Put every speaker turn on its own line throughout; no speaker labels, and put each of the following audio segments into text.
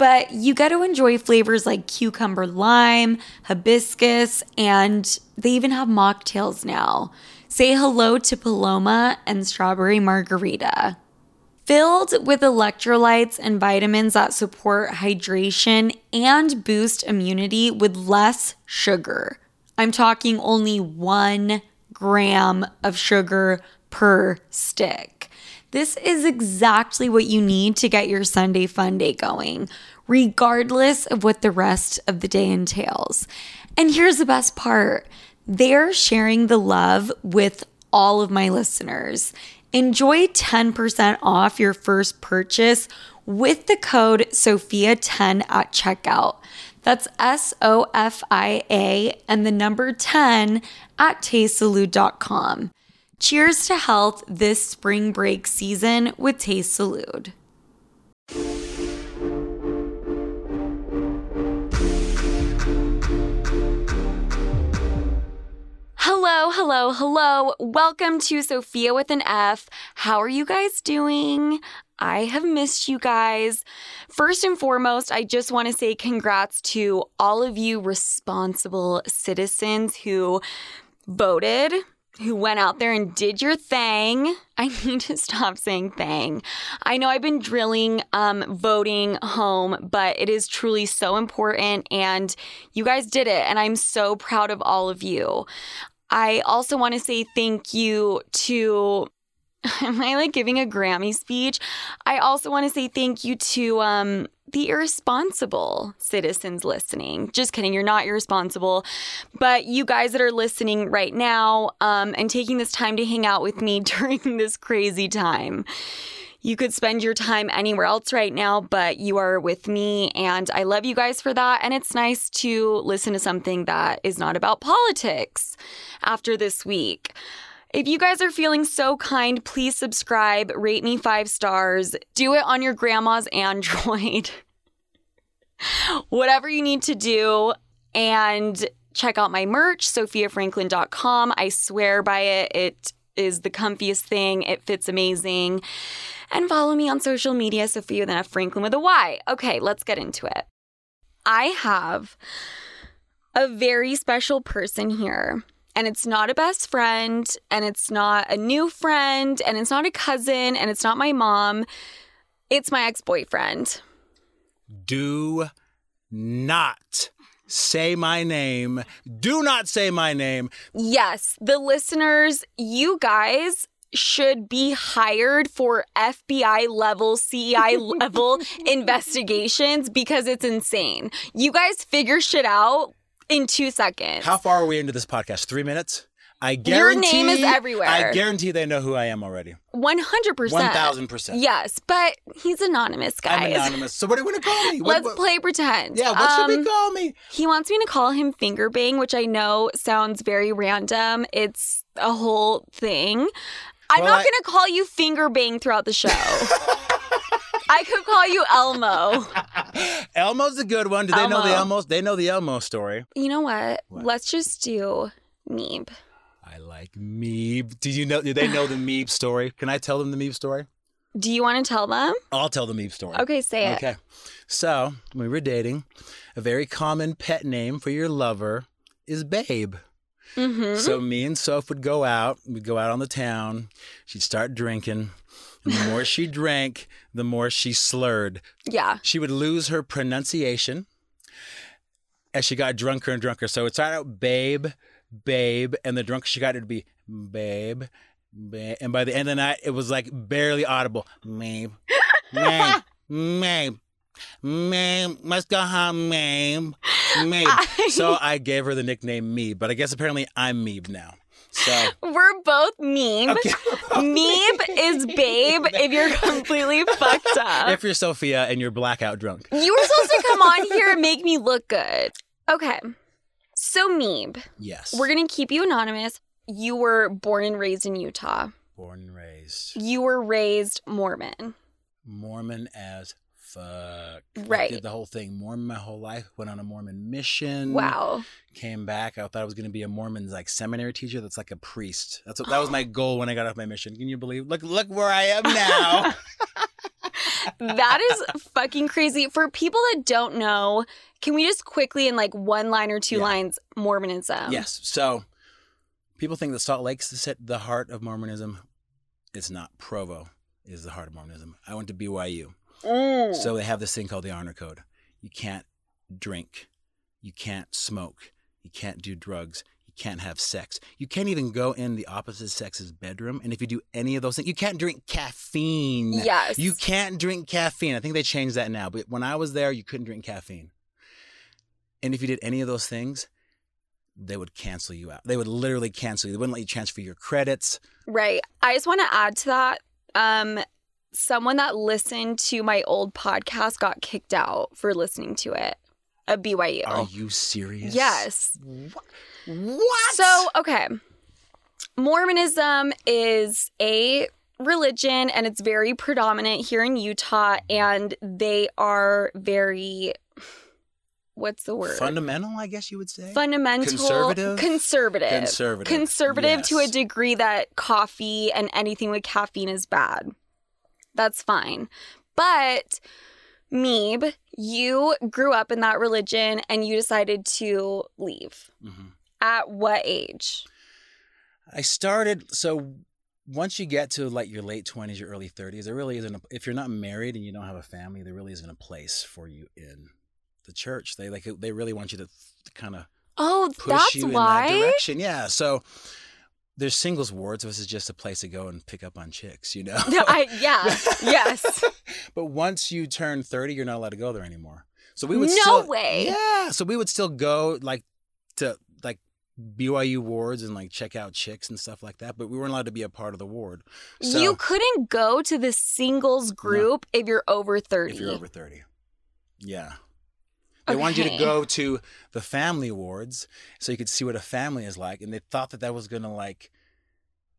but you get to enjoy flavors like cucumber lime, hibiscus, and they even have mocktails now. Say hello to Paloma and strawberry margarita. Filled with electrolytes and vitamins that support hydration and boost immunity with less sugar. I'm talking only one gram of sugar per stick. This is exactly what you need to get your Sunday fun day going, regardless of what the rest of the day entails. And here's the best part they're sharing the love with all of my listeners. Enjoy 10% off your first purchase with the code SOFIA10 at checkout. That's S O F I A and the number 10 at tastesalud.com. Cheers to health this spring break season with Taste Salud. Hello, hello, hello. Welcome to Sofia with an F. How are you guys doing? I have missed you guys. First and foremost, I just want to say congrats to all of you responsible citizens who voted who went out there and did your thing. I need to stop saying thing. I know I've been drilling um, voting home, but it is truly so important and you guys did it. And I'm so proud of all of you. I also want to say thank you to am I like giving a Grammy speech? I also want to say thank you to um, the irresponsible citizens listening. Just kidding, you're not irresponsible. But you guys that are listening right now um, and taking this time to hang out with me during this crazy time. You could spend your time anywhere else right now, but you are with me, and I love you guys for that. And it's nice to listen to something that is not about politics after this week. If you guys are feeling so kind, please subscribe, rate me five stars, do it on your grandma's Android, whatever you need to do, and check out my merch, sofiafranklyn.com. I swear by it. It is the comfiest thing, it fits amazing. And follow me on social media, Sofia then Franklyn with a Y. Okay, let's get into it. I have a very special person here and it's not a best friend, and it's not a new friend, and it's not a cousin, and it's not my mom. It's my ex boyfriend.
Do not say my name. Do not say my name.
Yes, the listeners, you guys should be hired for FBI level, CIA level investigations because it's insane. You guys figure shit out in two seconds.
How far are we into this podcast? Three minutes? I guarantee Your
name is everywhere.
I guarantee they know who I am already.
100%.
One thousand percent.
Yes, but he's anonymous, guys.
I'm anonymous. So what do you want to call me? What-
Let's
what-
play pretend.
Yeah, what should
Um,
we call me?
He wants me to call him finger bang, which I know sounds very random. It's a whole thing. I'm
Well,
not
I-
going to call you finger bang throughout the show. I could call you Elmo.
Elmo's a good one. Do they know the
Elmo.
They know the Elmo story.
You know what?
What?
Let's just do Meeb.
I like Meeb. Do you know? Do they know the Meeb story? Can I tell them the Meeb story?
Do you want to tell them?
I'll tell the Meeb story.
Okay, say it.
Okay. So when we were dating, a very common pet name for your lover is Babe.
Mm-hmm.
So me and Soph would go out. We'd go out on the town. She'd start drinking. The more she drank, the more she slurred.
yeah.
She would lose her pronunciation as she got drunker and drunker. So it started out babe, babe, and the drunker she got it would be babe, babe. And by the end of the night, it was like barely audible. Babe, babe, babe, babe, let's go home, babe, babe. So I gave her the nickname Meeb, but I guess apparently I'm Meeb now. So
We're both Meeb.
okay.
Meeb is babe if you're completely fucked up.
if you're Sofia and you're blackout drunk.
You were supposed to come on here and make me look good. Okay. So, Meeb,
Yes.
we're going to keep you anonymous. You were born and raised in Utah.
born and raised
You were raised Mormon.
Mormon as fuck. I
Right.
did the whole thing Mormon my whole life. Went on a Mormon mission.
Wow.
Came back. I thought I was going to be a Mormon like seminary teacher. That's like a priest. That's what, that was my goal when I got off my mission. Can you believe? Look, look where I am now.
That is fucking crazy. For people that don't know, can we just quickly, in like one line or two
Yeah.
lines, Mormonism?
yes. So people think that Salt Lake's the heart of Mormonism. It's not. Provo is the heart of Mormonism. I went to BYU.
Mm.
So they have this thing called the honor code. You can't drink. You can't smoke. You can't do drugs. You can't have sex. You can't even go in the opposite sex's bedroom. And if you do any of those things, you can't drink caffeine.
Yes.
You can't drink caffeine. I think they changed that now. But when I was there, you couldn't drink caffeine. And if you did any of those things, they would cancel you out. They would literally cancel you. They wouldn't let you transfer your credits.
Right. I just want to add to that. Um, someone that listened to my old podcast got kicked out for listening to it at BYU.
Are you serious?
Yes.
What? What?
So, okay. Mormonism is a religion and it's very predominant here in Utah and they are very what's the word?
fundamental, I guess you would say.
Fundamental
Conservative?
conservative
Conservative.
conservative to a degree that coffee and anything with caffeine is bad. That's fine. But Meeb, you grew up in that religion and you decided to leave.
Mhm.
At what age?
I started so once you get to like your late twenties, your early thirties, there really isn't. A, if you're not married and you don't have a family, there really isn't a place for you in the church. They like they really want you to, to kind of
Oh,
push
that's
you in that
why.
direction. Yeah. So there's singles wards. This is just a place to go and pick up on chicks, you know.
I, yeah. yes.
but once you turn 30, you're not allowed to go there anymore. So we would
No
still,
way.
Yeah. So we would still go like to like BYU wards and like check out chicks and stuff like that, but we weren't allowed to be a part of the ward. So
you couldn't go to the singles group if you're over 30.
if you're over 30. Yeah. They wanted you to go to the family wards so you could see what a family is like, and they thought that that was gonna like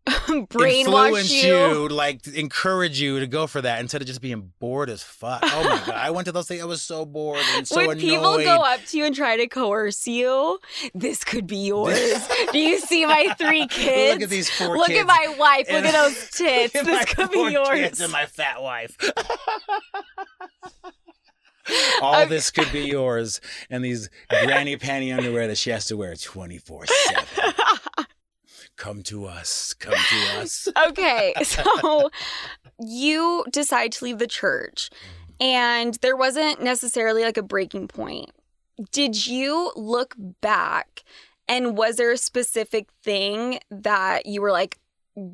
Brainwash
influence
you.
like encourage you to go for that instead of just being bored as fuck. Oh my god, I went to those things. I was so bored and so
when
annoyed.
people go up to you and try to coerce you, this could be yours. Do you see my three kids?
Look at these four
Look
kids.
at my wife. Look at those tits.
At
This could be yours.
kids and my fat wife. All
Okay.
this could be yours, and these granny panty underwear that she has to wear twenty four seven. Come to us. Come to us.
okay, so you decide to leave the church, and there wasn't necessarily like a breaking point. Did you look back, and was there a specific thing that you were like,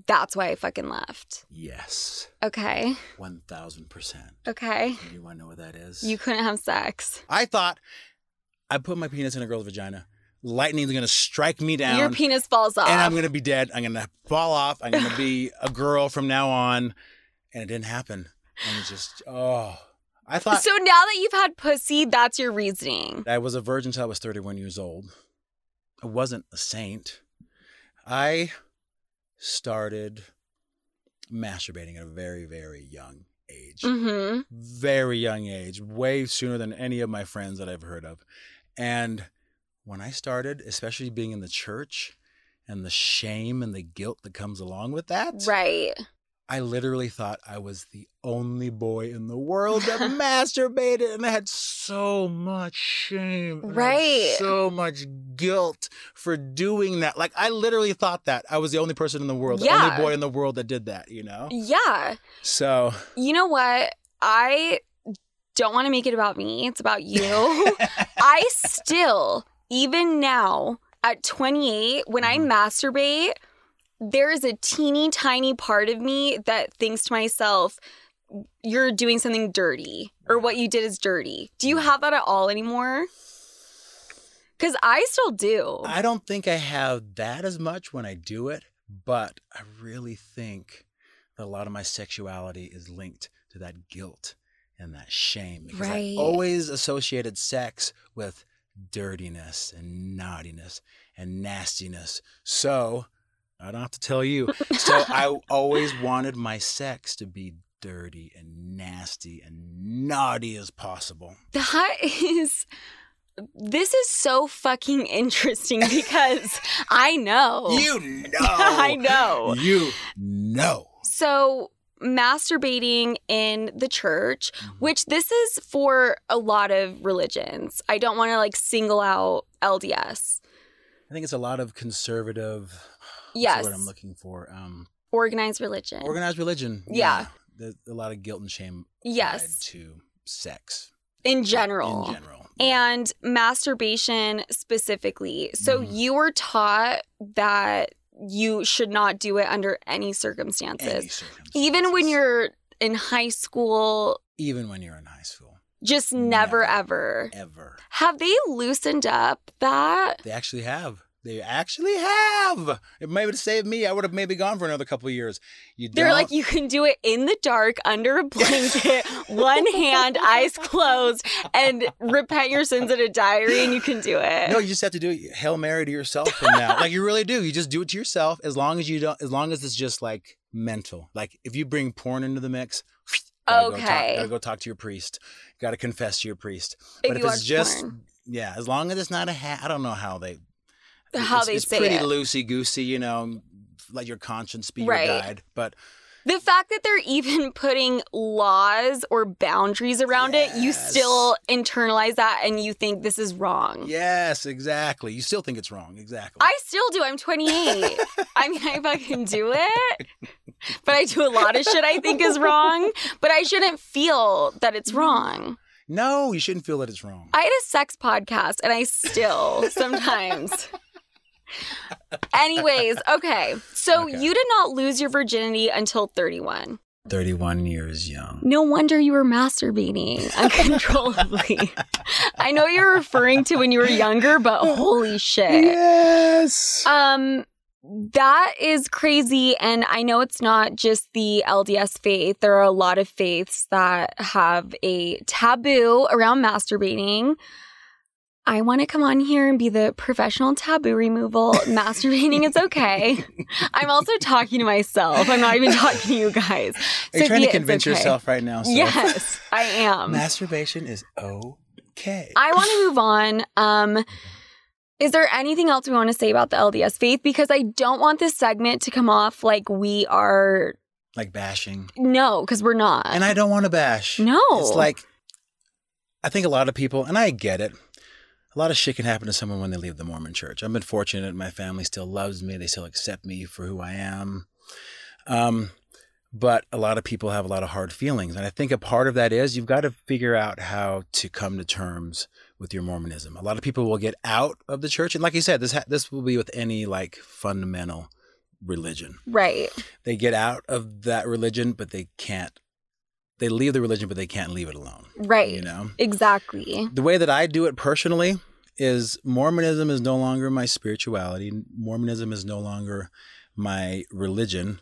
that's why I fucking left?
Yes,
Okay,
one thousand percent.
okay.
You want to know what that is?
You couldn't have sex.
I thought I put my penis in a girl's vagina. lightning's gonna strike me down.
Your penis falls off.
and I'm gonna be dead. I'm gonna fall off. I'm gonna be a girl from now on. And it didn't happen. And it just oh I thought
so now that you've had pussy, that's your reasoning.
I was a virgin until I was 31 years old. I wasn't a saint. I started masturbating at a very, very young age.
Mm-hmm.
Very young age, way sooner than any of my friends that I've heard of. And when I started, especially being in the church and the shame and the guilt that comes along with that,
Right.
I literally thought I was the only boy in the world that masturbated, and I had so much shame, and I had
Right.
So much guilt for doing that. Like I literally thought that I was the only person in the world, the only boy in the world that did that. You know.
Yeah.
So
You know what? I don't want to make it about me. It's about you. I still, even now at 28, when I
Mhm.
masturbate, there is a teeny tiny part of me that thinks to myself, you're doing something dirty or what you did is dirty. Do you mm. have that at all anymore? Because I still do.
I don't think I have that as much when I do it, but I really think that a lot of my sexuality is linked to that guilt and that shame. Because
Right.
I always associated sex with dirtiness and naughtiness and nastiness. So I don't have to tell you. So I always wanted my sex to be dirty and nasty and naughty as possible.
That is. This is so fucking interesting because I know.
You know.
I know.
You know.
So, masturbating in the church,
Mm-hmm.
which this is for a lot of religions. I don't want to like single out LDS.
I think it's a lot of conservative.
Yes.
word I'm looking for. Um,
Organized religion.
organized religion.
Yeah.
There's a lot of guilt and shame
yes.
to sex
In general.
In general.
and masturbation specifically. So
Mhm.
you were taught that you should not do it under any circumstances.
Any circumstances.
Even when you're in high school,
even when you're in high school,
just never,
Never.
ever.
ever.
Have they loosened up that?
They actually have. They actually have. It might have saved me. I would have maybe gone for another couple of years. You
They're
don't-
like, you can do it in the dark under a blanket, one hand, eyes closed, and repent your sins in a diary, and you can do it.
No, you just have to do it. Hail Mary to yourself from now. like you really do. You just do it to yourself as long as you don't as long as it's just like mental. Like if you bring porn into the mix, gotta Go talk,
Okay.
gotta go talk to your priest. Gotta confess to your priest.
if
but
you
if it's just
porn.
yeah, as long as it's not a hat, I don't know how they
how
it's,
they
it's
say
pretty
it.
loosey goosey, you know. Let your conscience be
Right.
your guide. But
The fact that they're even putting laws or boundaries around it, you still internalize that and you think this is wrong.
yes, exactly. You still think it's wrong. Exactly.
I still do. I'm 28. I mean, I fucking do it. But I do a lot of shit I think is wrong. But I shouldn't feel that it's wrong.
no, you shouldn't feel that it's wrong.
I had a sex podcast and I still sometimes. Anyways, okay. So
Okay.
you did not lose your virginity until 31.
31 years young.
No wonder you were masturbating uncontrollably. I know you're referring to when you were younger, but holy shit.
Yes.
Um that is crazy and I know it's not just the LDS faith. There are a lot of faiths that have a taboo around masturbating. I want to come on here and be the professional taboo removal. Masturbating is okay. I'm also talking to myself. I'm not even talking to you guys.
Are you trying to convince
okay.
yourself right now? Soph?
Yes, I am.
Masturbation is okay.
I want to move on. Um, is there anything else we want to say about the LDS faith? Because I don't want this segment to come off like we are.
like bashing.
No, because we're not.
And I don't want to bash.
No.
It's like, I think a lot of people, and I get it, a lot of shit can happen to someone when they leave the Mormon church. I've been fortunate. My family still loves me. They still accept me for who I am. Um, but a lot of people have a lot of hard feelings. And I think a part of that is you've got to figure out how to come to terms with your Mormonism. A lot of people will get out of the church. And like you said, this, ha- this will be with any like fundamental religion.
right.
They get out of that religion, but they can't. They leave the religion, but they can't leave it alone.
Right.
You know,
Exactly.
the way that I do it personally is Mormonism is no longer my spirituality. Mormonism is no longer my religion,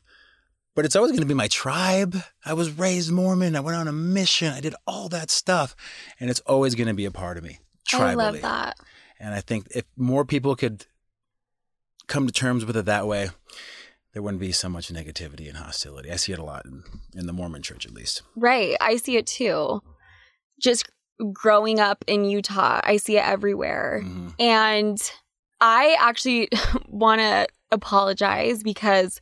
but it's always going to be my tribe. I was raised Mormon. I went on a mission. I did all that stuff, and it's always going to be a part of me. Tribally.
I love that.
And I think if more people could come to terms with it that way, there wouldn't be so much negativity and hostility. I see it a lot in, in the Mormon church, at least.
Right. I see it too. Just growing up in Utah, I see it everywhere.
Mm-hmm.
And I actually want to apologize because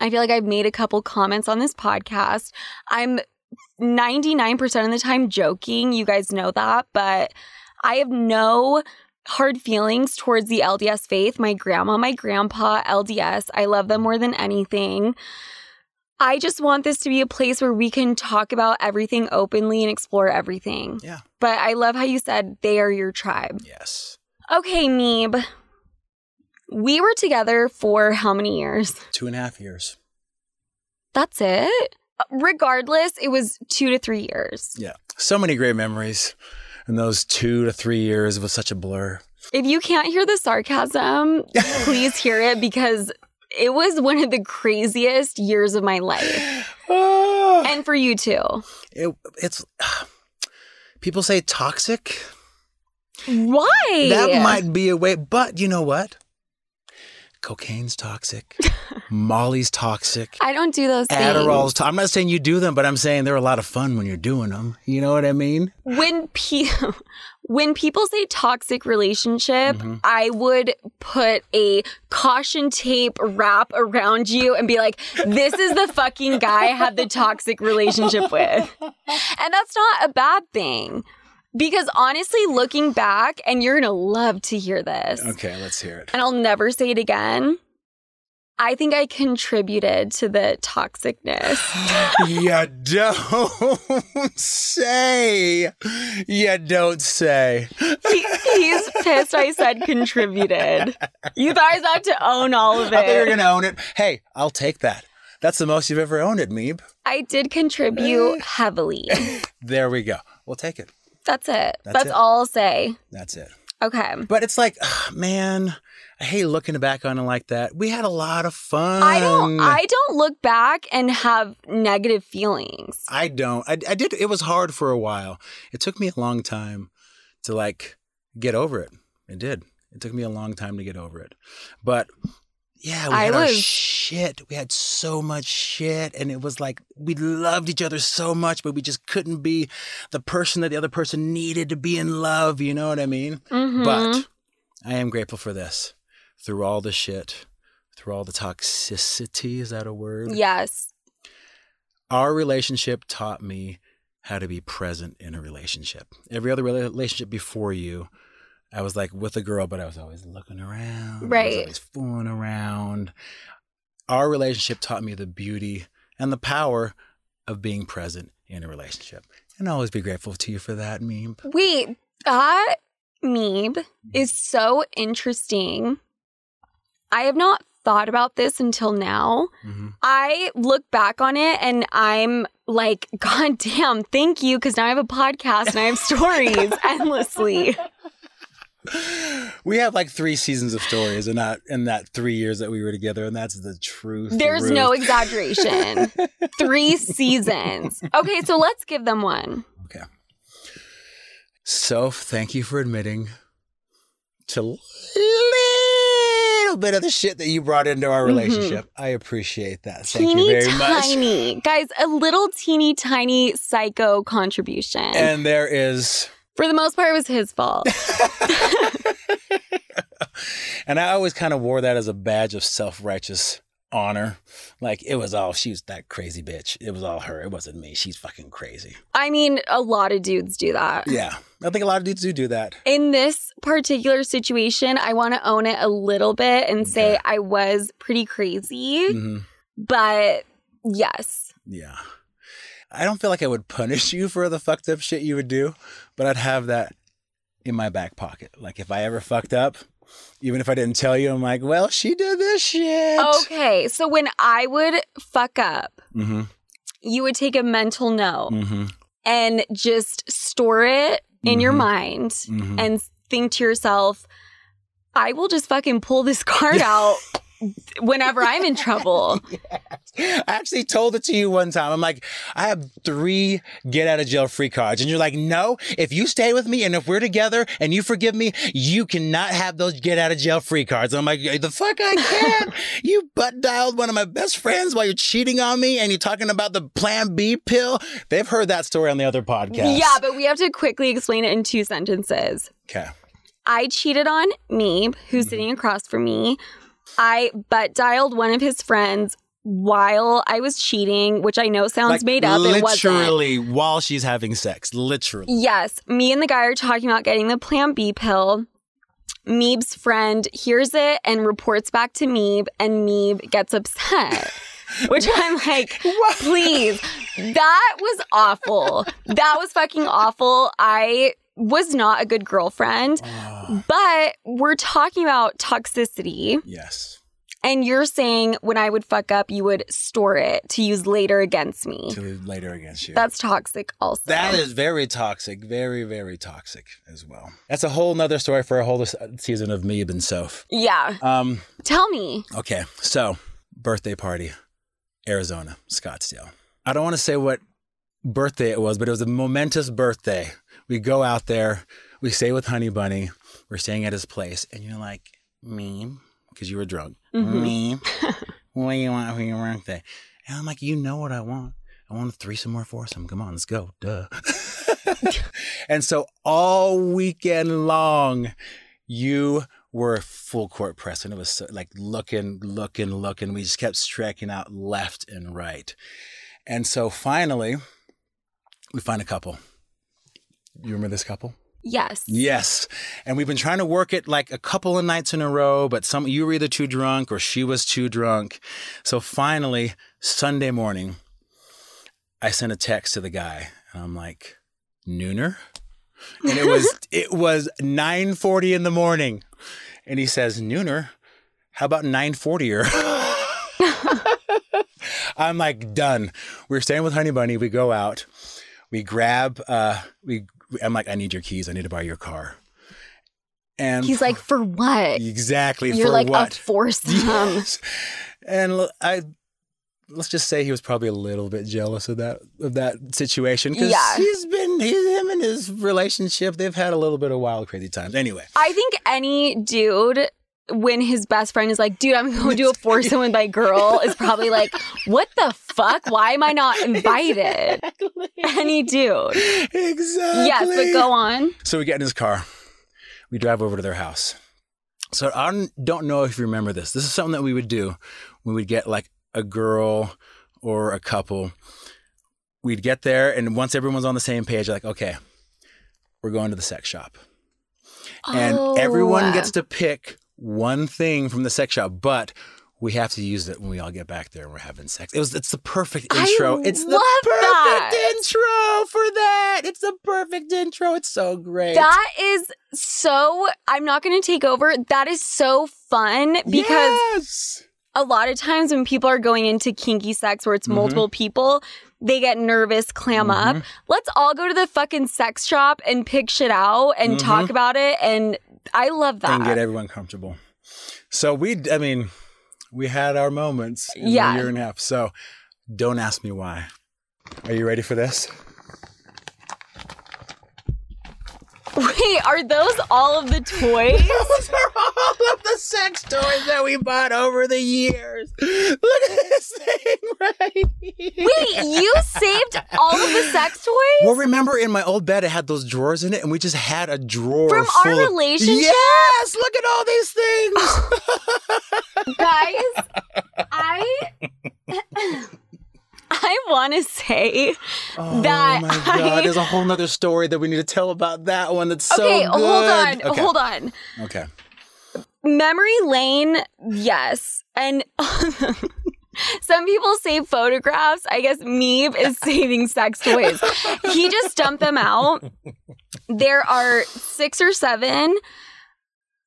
I feel like I've made a couple comments on this podcast. I'm 99% of the time joking. You guys know that. But I have no hard feelings towards the LDS faith. My grandma, my grandpa, LDS. I love them more than anything. I just want this to be a place where we can talk about everything openly and explore everything.
Yeah.
But I love how you said they are your tribe.
Yes.
Okay, Meeb. We were together for how many years?
Two and a half years.
That's it? Regardless, it was two to three years.
Yeah. So many great memories. And those two to three years was such a blur.
If you can't hear the sarcasm, please hear it because it was one of the craziest years of my life.
Ah.
And for you too.
it, it's people say toxic.
Why?
That might be a way, but you know what? Cocaine's toxic. Molly's toxic.
I don't do those things.
Adderall's. To- I'm not saying you do them, but I'm saying they're a lot of fun when you're doing them. You know what I mean?
when pe- when people say toxic relationship,
Mm-hmm.
I would put a caution tape wrap around you and be like, "This is the fucking guy I had the toxic relationship with," and that's not a bad thing. Because honestly, looking back, and you're gonna love to hear this,
Okay, let's hear it.
and I'll never say it again. I think I contributed to the toxicness.
you don't say. You don't say.
He, he's pissed I said contributed. You guys have to own all of
I thought you were going to own it. Hey, I'll take that. That's the most you've ever owned it, Meeb.
I did contribute heavily.
There we go. We'll take it.
That's it.
That's
That's,
it.
all I'll say.
That's it.
Okay.
But it's like, ah, man, I hate looking back on it like that. We had a lot of fun.
I don't I don't look back and have negative feelings.
I don't. I, I did. It was hard for a while. It took me a long time to like get over it. It did. It took me a long time to get over it. But yeah, we
I
had our shit. We had so much shit, and it was like we loved each other so much, but we just couldn't be the person that the other person needed to be in love. You know what I mean?
Mhm.
But I am grateful for this. Through all the shit, through all the toxicity, is that a word?
yes.
Our relationship taught me how to be present in a relationship. Every other relationship before you, I was like with a girl, but I was always looking around. I was
Right.
always fooling around. Our relationship taught me the beauty and the power of being present in a relationship. And I'll always be grateful to you for that, Meeb.
Wait, that meme is so interesting. I have not thought about this until now.
hmm
I look back on it and I'm like, God damn, thank you. Cause now I have a podcast and I have stories endlessly.
We have like three seasons of stories in that in that three years that we were together, and that's the truth.
There's
Ruth.
no exaggeration. Three seasons. Okay, so let's give them one.
Okay so thank you for admitting to a little bit of the shit that you brought into our mm-hmm. relationship. I appreciate that. Thank
teeny
you very much.
tiny. Guys, a little teeny tiny psycho contribution.
And there is,
For the most part, it was his fault.
and I always kind of wore that as a badge of self righteous honor. Like it was all she was that crazy bitch. It was all her. It wasn't me. She's fucking crazy.
I mean, a lot of dudes do that.
Yeah, I think a lot of dudes do do that.
In this particular situation, I want to own it a little bit and say I was pretty crazy,
hmm
but yes.
Yeah. I don't feel like I would punish you for the fucked up shit you would do, but I'd have that in my back pocket. Like if I ever fucked up, even if I didn't tell you, I'm like, well, she did this shit.
Okay, so when I would fuck up,
Mm-hmm.
you would take a mental note
Mm-hmm.
and just store it in your
Mhm.
mind
Mhm.
and think to yourself, I will just fucking pull this card out whenever I'm in trouble.
I actually told it to you one time. I'm like, I have three get out of jail free cards. And you're like, no, if you stay with me and if we're together and you forgive me, you cannot have those get out of jail free cards. And I'm like, the fuck I can. you butt dialed one of my best friends while you're cheating on me and you're talking about the plan B pill. They've heard that story on the other podcast.
Yeah, but we have to quickly explain it in two sentences.
Okay.
I cheated on me, who's mm-hmm. sitting across from me. I butt dialed one of his friends while I was cheating, which I know sounds
Like,
made up. It wasn't.
literally while she's having sex. Literally.
Yes, me and the guy are talking about getting the Plan B pill. Meeb's friend hears it and reports back to Meeb, and Meeb gets upset. Which I'm like, please, that was awful. That was fucking awful. I was not a good girlfriend,
Ah,
but we're talking about toxicity.
yes.
And you're saying when I would fuck up, you would store it to use later against me.
To later against you.
That's toxic, also.
That is very toxic, very, very toxic as well. That's a whole nother story for a whole season of me and Soph.
Yeah.
Um,
Tell me.
okay, so birthday party, Arizona, Scottsdale. I don't want to say what birthday it was, but it was a momentous birthday. We go out there, we stay with Honey Bunny, we're staying at his place, and you're like, Meeb, because you were drunk.
Mhm.
Meeb, what do you want for your birthday? And I'm like, you know what I want. I want a threesome or foursome. Come on, let's go. Duh. and so all weekend long, you were full court press, and it was so, like looking, looking, looking. We just kept striking out left and right. And so finally, we find a couple. You remember this couple?
Yes.
Yes. And we've been trying to work it like a couple of nights in a row, but some you were either too drunk or she was too drunk. So finally, Sunday morning, I sent a text to the guy and I'm like, Nooner? And it was it was 9:40 in the morning. And he says, Nooner, how about 940 or I'm like, done. We're staying with Honey Bunny. We go out. We grab uh we I'm like, I need your keys. I need to buy your car. And
He's like, for what?
exactly
You're
for
like
what?
a foursome.
Yes. And I let's just say he was probably a little bit jealous of that of that situation because
Yeah.
he's been he's him and his relationship they've had a little bit of wild crazy times. Anyway,
I think any dude, when his best friend is like, dude, I'm going to do a foursome with my girl, is probably like, what the fuck? Why am I not invited? Any dude.
exactly.
Yes, but go on.
So we get in his car. We drive over to their house. So I don't- don't know if you remember this. This is something that we would do we'd get like a girl or a couple. We'd get there, and once everyone's on the same page, like, okay, we're going to the sex shop. And everyone
Oh.
gets to pick one thing from the sex shop, but we have to use it when we all get back there and we're having sex. It was it's the perfect
I
intro. it's the perfect
that.
intro for that. It's the perfect intro. It's so great.
That is so, I'm not going to take over. That is so fun because
yes.
a lot of times when people are going into kinky sex where it's
Mhm.
multiple people, they get nervous, clam up.
Mhm.
Let's all go to the fucking sex shop and pick shit out and
Mhm.
talk about it. And I love that.
and get everyone comfortable. So we, I mean, we had our moments in
Yeah.
a year and a half. So don't ask me why. Are you ready for this?
Wait, are those all of the toys?
Those are all of the sex toys that we bought over the years. Look at this thing right here.
Wait, you saved all of the sex toys?
Well, remember in my old bed, it had those drawers in it, and we just had a drawer
From our
full of-
relationship?
Yes, look at all these things.
Guys, I I want to say
oh
That
my god,
I-
there's a whole nother story that we need to tell about that one. That's so
Okay,
good.
hold on.
Okay.
Hold on.
Okay.
Memory lane, yes. And some people save photographs. I guess Meeb is saving sex toys. He just dumped them out. There are six or seven.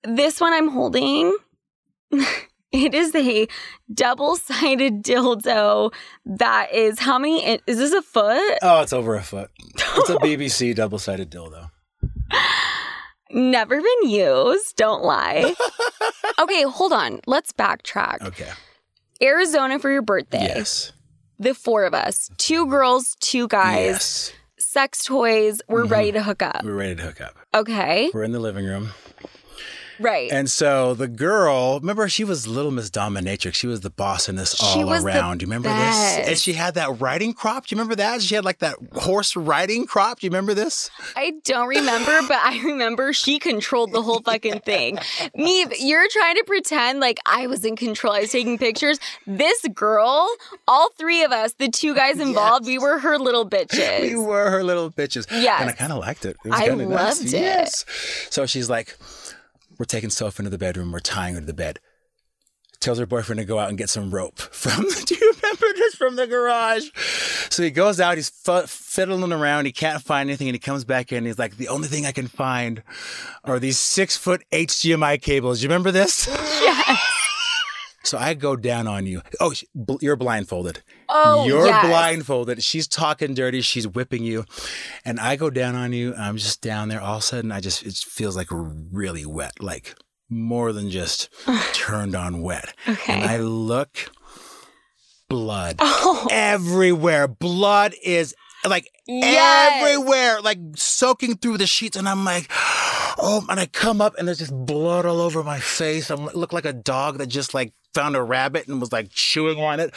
This one I'm holding. It is a double sided dildo that is how many? Is this a foot?
Oh, it's over a foot. It's a BBC double-sided dildo.
Never been used. Don't lie. okay, hold on. Let's backtrack.
Okay.
Arizona for your birthday.
Yes.
The four of us, two girls, two guys,
Yes.
sex toys. We're mm-hmm. ready to hook up.
We're ready to hook up.
Okay.
We're in the living room.
Right.
And so the girl, remember, she was Little Miss Dominatrix. She was the boss in this all around. Do you remember this? And she had that riding crop. Do you remember that? She had like that horse riding crop. Do you remember this?
I don't remember, but I remember she controlled the whole fucking thing. Me, you're trying to pretend like I was in control. I was taking pictures. This girl, all three of us, the two guys involved, we were her little bitches.
We were her little bitches.
Yes.
And I kind of liked it. It was
I
kinda nice.
loved it.
Yes. So she's like, we're taking Soph into the bedroom. We're tying her to the bed. Tells her boyfriend to go out and get some rope from. Do you remember this from the garage? So he goes out. He's f- fiddling around. He can't find anything, and he comes back in. He's like, the only thing I can find are these six foot HDMI cables. You remember this?
Yes.
So I go down on you. Oh, you're blindfolded.
Oh,
You're
yes.
blindfolded. She's talking dirty. She's whipping you. And I go down on you. I'm just down there. All of a sudden, I just, it feels like really wet, like more than just turned on wet.
Okay.
And I look, blood
Oh.
everywhere. Blood is like
Yes.
everywhere, like soaking through the sheets. And I'm like, oh, and I come up and there's just blood all over my face. I look like a dog that just like found a rabbit and was like chewing on it.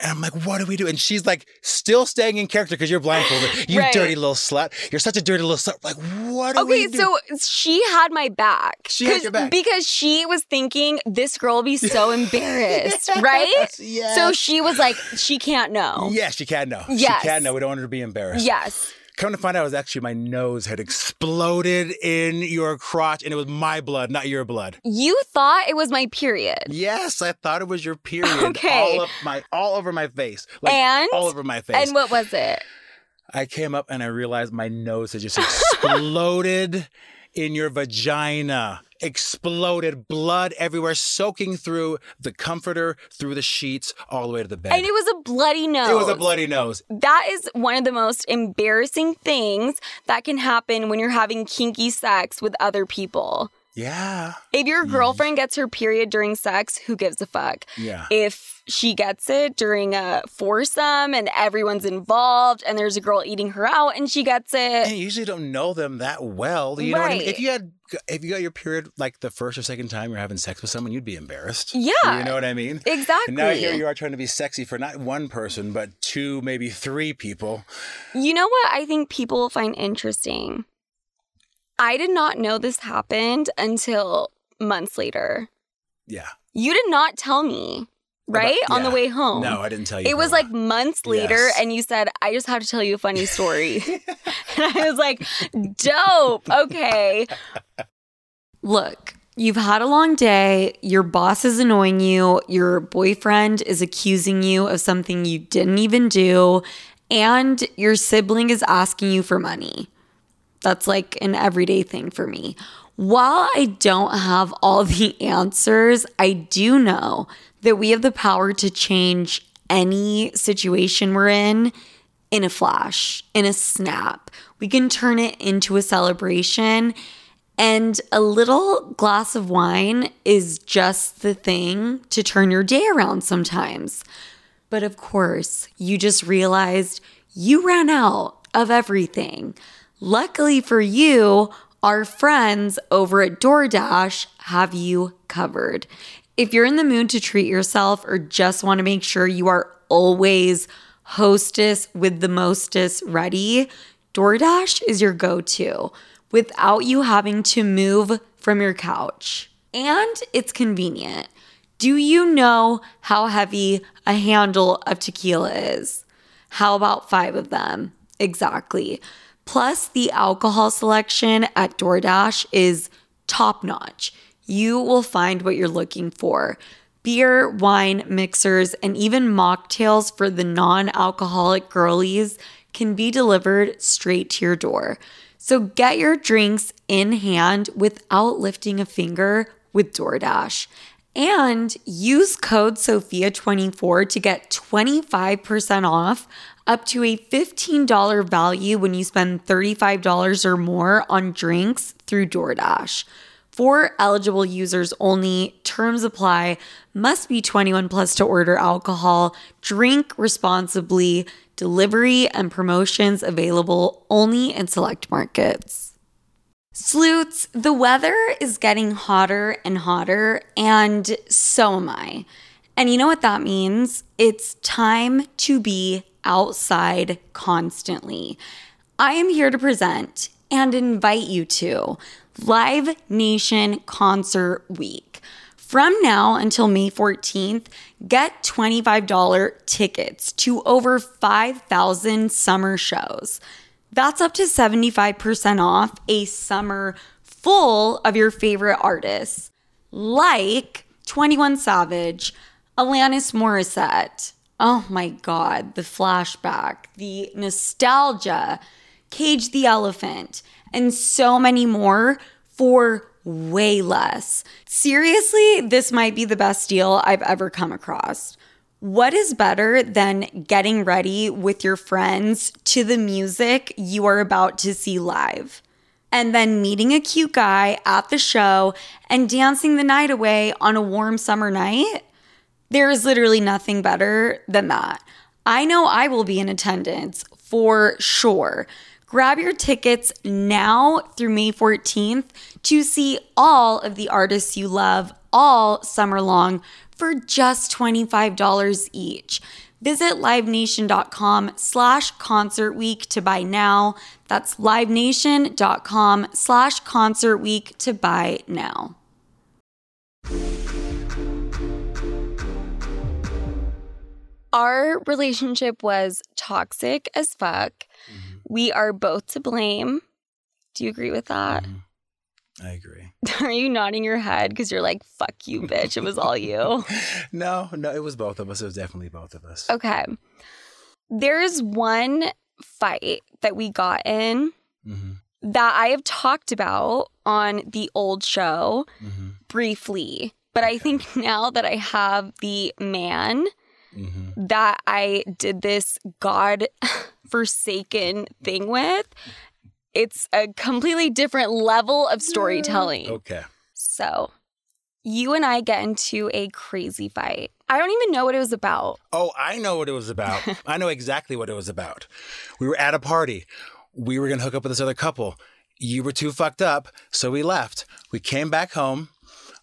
And I'm like, what do we do? And she's like, still staying in character because you're blindfolded. You
Right.
dirty little slut. You're such a dirty little slut. Like, what do we
Okay, so she had my back.
She had your back.
Because she was thinking this girl will be so embarrassed, right?
Yes.
So she was like, she can't know.
Yes, she can't know.
Yes.
She can't know. We don't want her to be embarrassed.
Yes.
Come to find out, it was actually my nose had exploded in your crotch, and it was my blood, not your blood.
You thought it was my period.
Yes, I thought it was your period.
Okay.
all up my, all over my face, like
And?
all over my face.
And what was it?
I came up and I realized my nose had just exploded in your vagina. Exploded, blood everywhere, soaking through the comforter, through the sheets, all the way to the bed.
And it was a bloody nose.
it was a bloody nose.
That is one of the most embarrassing things that can happen when you're having kinky sex with other people.
Yeah,
If your mm-hmm. girlfriend gets her period during sex, who gives a fuck?
yeah.
If she gets it during a foursome and everyone's involved and there's a girl eating her out and she gets
and
it.
you usually don't know them that well. You know what I mean?
Right.
If you had if you got your period like the first or second time you're having sex with someone, you'd be embarrassed.
Yeah.
You know what I mean?
Exactly.
And now here you are trying to be sexy for not one person, but two, maybe three people.
You know what I think people will find interesting? I did not know this happened until months later.
Yeah.
You did not tell me, right?
About-
On the way home.
No, I didn't tell you.
It was like months later,
Yes.
and you said, I just have to tell you a funny story. and I was like, dope. Okay.
Look, you've had a long day, your boss is annoying you, your boyfriend is accusing you of something you didn't even do, and your sibling is asking you for money. That's like an everyday thing for me. While I don't have all the answers, I do know that we have the power to change any situation we're in in a flash, in a snap. We can turn it into a celebration. And a little glass of wine is just the thing to turn your day around sometimes. But of course, you just realized you ran out of everything. Luckily for you, our friends over at DoorDash have you covered. If you're in the mood to treat yourself or just want to make sure you are always hostess with the mostest ready, DoorDash is your go to without you having to move from your couch. And it's convenient. Do you know how heavy a handle of tequila is? How about five of them? Exactly. Plus, the alcohol selection at DoorDash is top notch. You will find what you're looking for beer, wine, mixers, and even mocktails for the non alcoholic girlies can be delivered straight to your door. So get your drinks in hand without lifting a finger with DoorDash.
And use code SOFIA24 to get 25% off up to a $15 value when you spend $35 or more on drinks through DoorDash. For eligible users only, terms apply, must be 21 plus to order alcohol, drink responsibly, delivery and promotions available only in select markets. Sloots, the weather is getting hotter and hotter, and so am I. And you know what that means? It's time to be outside constantly. I am here to present and invite you to Live Nation Concert Week. From now until May 14th, get $25 tickets to over 5,000 summer shows. That's up to 75% off a summer full of your favorite artists, like 21 Savage, Alanis Morissette. Oh my God, the flashback, the nostalgia, Cage the Elephant, and so many more for way less. Seriously, this might be the best deal I've ever come across. What is better than getting ready with your friends to the music you are about to see live? And then meeting a cute guy at the show and dancing the night away on a warm summer night? There is literally nothing better than that. I know I will be in attendance for sure. Grab your tickets now through May 14th to see all of the artists you love all summer long for just $25 each. Visit livenation.com slash concert week to buy now. That's livenation.com slash concert week to buy now.
Our relationship was toxic as fuck. Mm-hmm. We are both to blame. Do you agree with that? Mm-hmm.
I agree.
Are you nodding your head because you're like, fuck you, bitch? It was all you.
No, no, it was both of us. It was definitely both of us.
Okay. There's one fight that we got in
hmm
that I have talked about on the old show
hmm
briefly. But I think now that I have the man
hmm
that I did this God forsaken thing with, it's a completely different level of storytelling.
Okay.
So, you and I get into a crazy fight. I don't even know what it was about.
Oh, I know what it was about. I know exactly what it was about. We were at a party. We were going to hook up with this other couple. You were too fucked up, so we left. We came back home.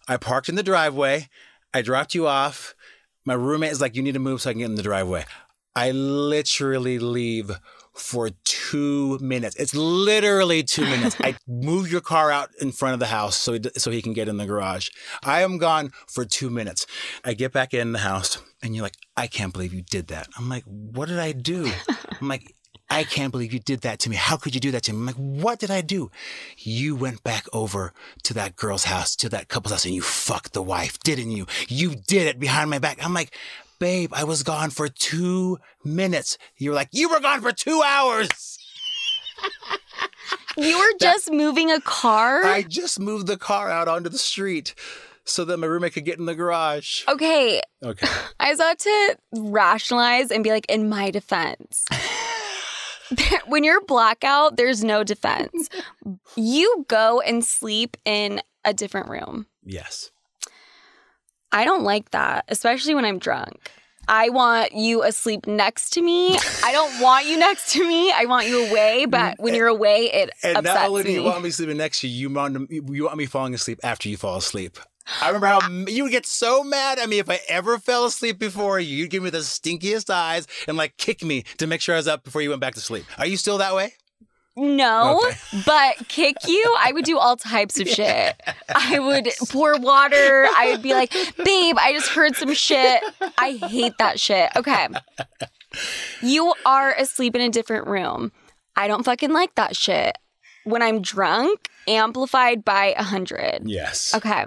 I parked in the driveway. I dropped you off. My roommate is like, You need to move so I can get in the driveway. I literally leave for two minutes. It's literally two minutes. I move your car out in front of the house so he, so he can get in the garage. I am gone for two minutes. I get back in the house and you're like, I can't believe you did that. I'm like, what did I do? I'm like, I can't believe you did that to me. How could you do that to me? I'm like, what did I do? You went back over to that girl's house, to that couple's house, and you fucked the wife, didn't you? You did it behind my back. I'm like, babe, I was gone for two minutes. You're like, you were gone for two hours.
You were just moving a car?
I just moved the car out onto the street so that my roommate could get in the garage.
okay,
Okay.
I was about to rationalize and be like, in my defense. when you're blackout, there's no defense. You go and sleep in a different room.
Yes.
I don't like that, especially when I'm drunk. I want you asleep next to me. I don't want you next to me. I want you away, but mm. when you're away, it
And
upsets
not only do
me.
you want me sleeping next to you, you want, you want me falling asleep after you fall asleep. I remember how you would get so mad at me if I ever fell asleep before you. You'd give me the stinkiest eyes and like kick me to make sure I was up before you went back to sleep. Are you still that way?
No,
Okay.
but kick you, I would do all types of shit. I would pour water. I would be like, babe, I just heard some shit. I hate that shit. Okay. You are asleep in a different room. I don't fucking like that shit. When I'm drunk, amplified by a hundred.
Yes.
Okay.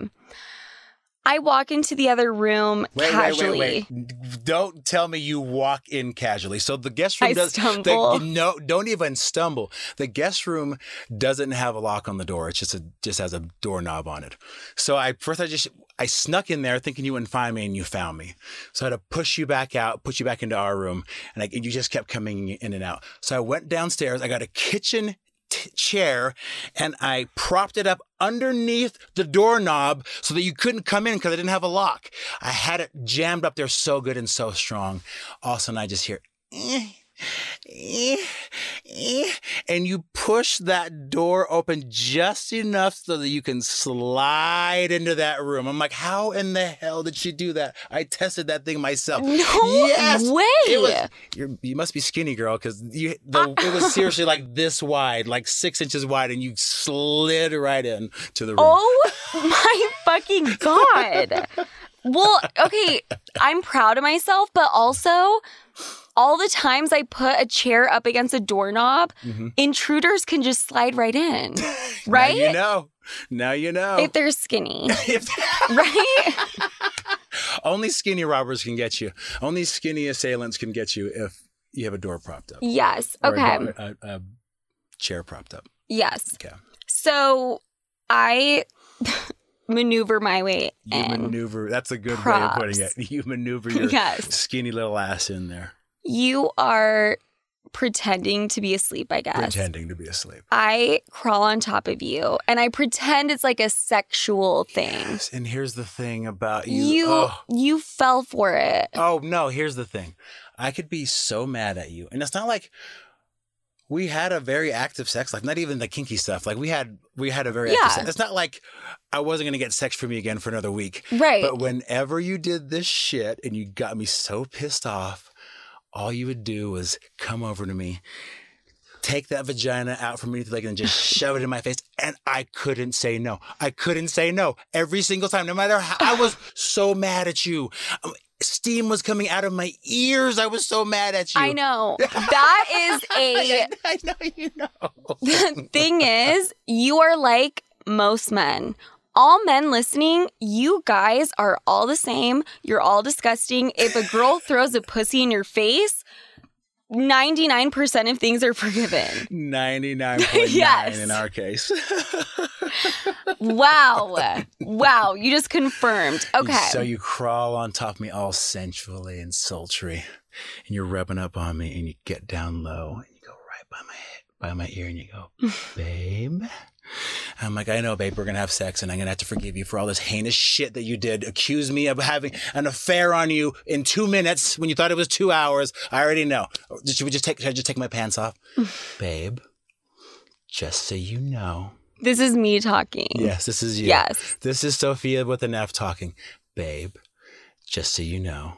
I walk into the other room
Wait,
casually.
wait, wait, wait. Don't tell me you walk in casually. So the guest room
I
does
stumble.
The, no, don't even stumble. The guest room doesn't have a lock on the door. It's just a just has a doorknob on it. So I first I just I snuck in there thinking you wouldn't find me and you found me. So I had to push you back out, put you back into our room, and, I, and you just kept coming in and out. So I went downstairs. I got a kitchen t- chair and I propped it up underneath the doorknob so that you couldn't come in because I didn't have a lock. I had it jammed up there so good and so strong. All of a sudden, I just hear, eh, Eh, eh, and you push that door open just enough so that you can slide into that room. I'm like, how in the hell did she do that? I tested that thing myself.
No
yes,
way.
It was, you're, you must be skinny, girl, because you the, it was seriously like this wide, like six inches wide, and you slid right in to the room.
Oh my fucking god. Well, okay, I'm proud of myself, but also all the times I put a chair up against a doorknob,
Mhm.
intruders can just slide right in, right?
Now you know. Now you know.
If they're skinny,
If-
right?
only skinny robbers can get you. Only skinny assailants can get you if you have a door propped up.
yes.
Or a
Okay.
door- A, a chair propped up.
Yes.
Okay.
So I maneuver my way
You
in.
maneuver. That's a good way of putting it. You maneuver your
Yes.
skinny little ass in there,
You are pretending to be asleep, I guess.
pretending to be asleep.
I crawl on top of you and I pretend it's like a sexual thing.
Yes, And here's the thing about you.
You
oh.
you fell for it.
Oh no, here's the thing. I could be so mad at you. And it's not like we had a very active sex life, not even the kinky stuff. Like we had we had a very
Yeah.
active sex. It's not like I wasn't gonna get sex from you again for another week.
Right.
But whenever you did this shit and you got me so pissed off, all you would do was come over to me, take that vagina out from beneath the leg and just shove it in my face. And I couldn't say no. I couldn't say no every single time, no matter how I was so mad at you. Um, Steam was coming out of my ears. I was so mad at you.
I know. That is a
I know you know.
the thing is, you are like most men. All men listening, you guys are all the same. You're all disgusting. If a girl throws a pussy in your face, 99% of things are forgiven.
99.9
Yes.
in our case.
Wow. Wow. You just confirmed. Okay.
So you crawl on top of me all sensually and sultry, and you're rubbing up on me, and you get down low, and you go right by my head, by my ear, and you go, babe. I'm like, I know, babe, we're gonna have sex, and I'm gonna have to forgive you for all this heinous shit that you did. Accuse me of having an affair on you in two minutes when you thought it was two hours. I already know. Should we just take? Should I just take my pants off, babe? Just so you know.
this is me talking.
Yes, this is you.
Yes.
This is Sofia with an F talking. Babe, just so you know,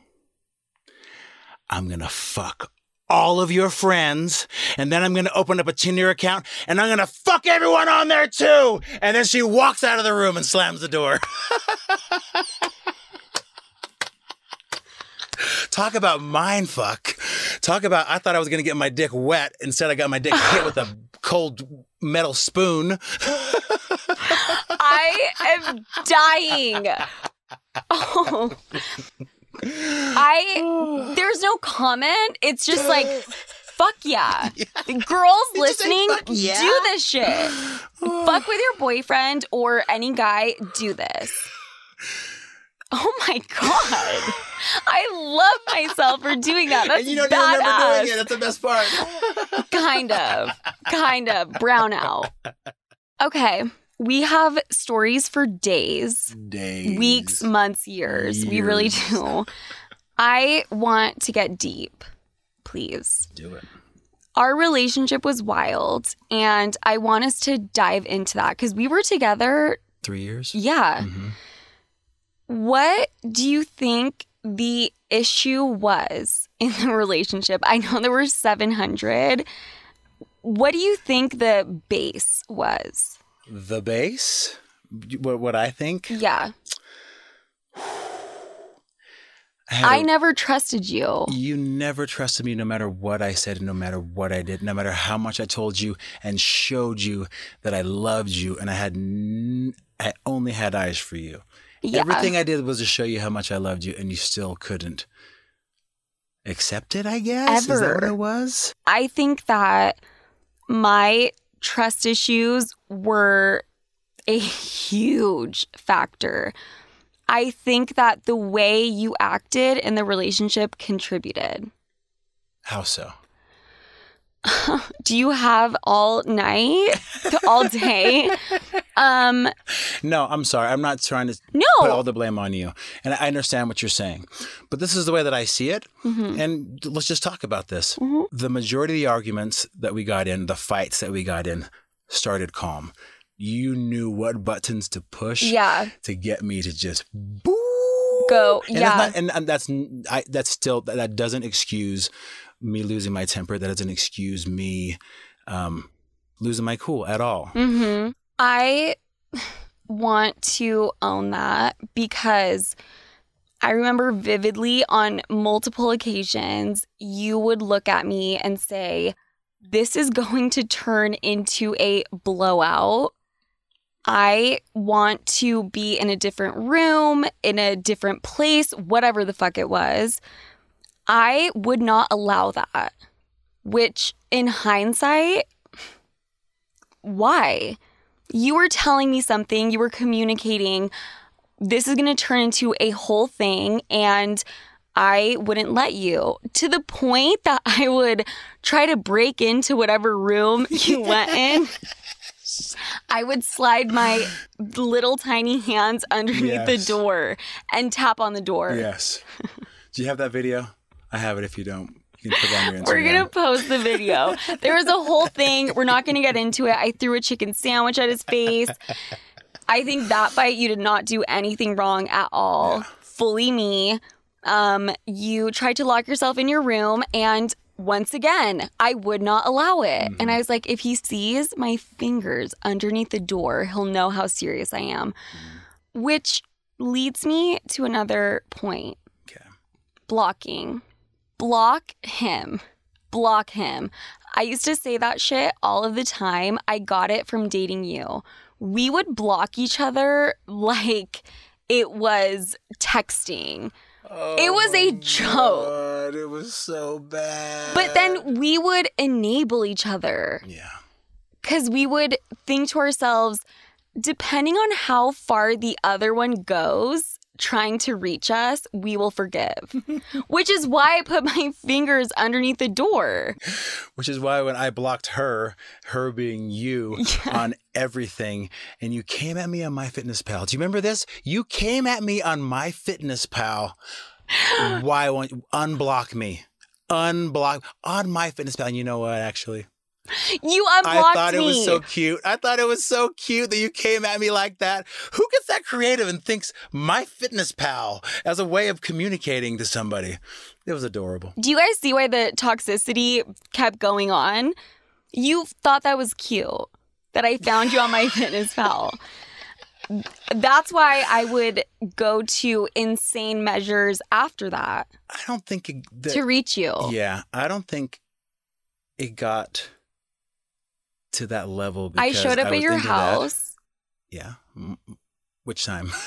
I'm going to fuck all of your friends, and then I'm to open up a Tinder account, and I'm to fuck everyone on there too. And then she walks out of the room and slams the door. Talk about mind fuck. Talk about, I thought I was to get my dick wet. Instead, I got my dick hit with a cold metal spoon.
I am dying. Oh. I there's no comment. It's just like fuck yeah. The girls listening
"Fuck yeah."
do this shit. fuck with your boyfriend or any guy, do this. Oh my god. I love myself for doing that. That's
and you don't
badass.
even remember doing it. That's the best part.
kind of. Kind of. Brown out. Okay. We have stories for days,
Days.
weeks, months, years. We really do. I want to get deep, please.
Do it.
Our relationship was wild, and I want us to dive into that because we were together.
Three years.
Yeah.
Mhm.
What do you think the issue was in the relationship? I know there were 700. What do you think the base was?
The base. What? What I think.
Yeah.
had
I
a-
never trusted you.
You never trusted me no matter what I said no matter what I did, no matter how much I told you and showed you that I loved you and I had n- I only had eyes for you.
Yeah.
Everything I did was to show you how much I loved you, and you still couldn't accept it. I guess is that what it was?
I think that my trust issues were a huge factor. I think that the way you acted in the relationship contributed.
How so?
Do you have all night, all day? Um,
No, I'm sorry. I'm not trying to
no.
put all the blame on you. And I understand what you're saying. But this is the way that I see it.
Mhm.
And let's just talk about this.
Mhm.
The majority of the arguments that we got in, the fights that we got in, started calm. You knew what buttons to push
Yeah,
to get me to just boo.
go.
And,
yeah.
not, and, and that's I, that's still that, that doesn't excuse me losing my temper. That doesn't excuse me um, losing my cool at all.
hmm I want to own that because I remember vividly on multiple occasions, you would look at me and say, This is going to turn into a blowout. I want to be in a different room, in a different place, whatever the fuck it was. I would not allow that, which in hindsight, why? You were telling me something, you were communicating, this is going to turn into a whole thing, and I wouldn't let you to the point that I would try to break into whatever room you went in. I would slide my little tiny hands underneath the door and tap on the door.
Yes. Do you have that video? I have it. If you don't, you can put on your
We're gonna post the video. There was a whole thing. We're not gonna get into it. I threw a chicken sandwich at his face. I think that fight you did not do anything wrong at all. Fully me. Um, you tried to lock yourself in your room and once again, I would not allow it. And I was like, if he sees my fingers underneath the door, he'll know how serious I am. Which leads me to another point
Okay.
blocking. Block him. Block him. I used to say that shit all of the time. I got it from dating you. We would block each other like it was texting. It oh was a joke.
God, it was so bad.
But then we would enable each other
yeah.
because we would think to ourselves, depending on how far the other one goes trying to reach us, we will forgive. Which is why I put my fingers underneath the door.
Which is why when I blocked her, her being you, on everything, and you came at me on MyFitnessPal. Do you remember this? You came at me on MyFitnessPal. why won't you unblock me? Unblock on MyFitnessPal. And you know what, actually?
You unblocked
I thought
me.
it was so cute. I thought it was so cute that you came at me like that. Who gets that creative and thinks MyFitnessPal as a way of communicating to somebody? It was adorable.
Do you guys see why the toxicity kept going on? You thought that was cute that I found you on my fitness pal. That's why I would go to insane measures after that
I don't think it, that,
to reach you.
Yeah, I don't think it got to that level.
I showed up
I
at your
into that.
house.
Yeah. Which time?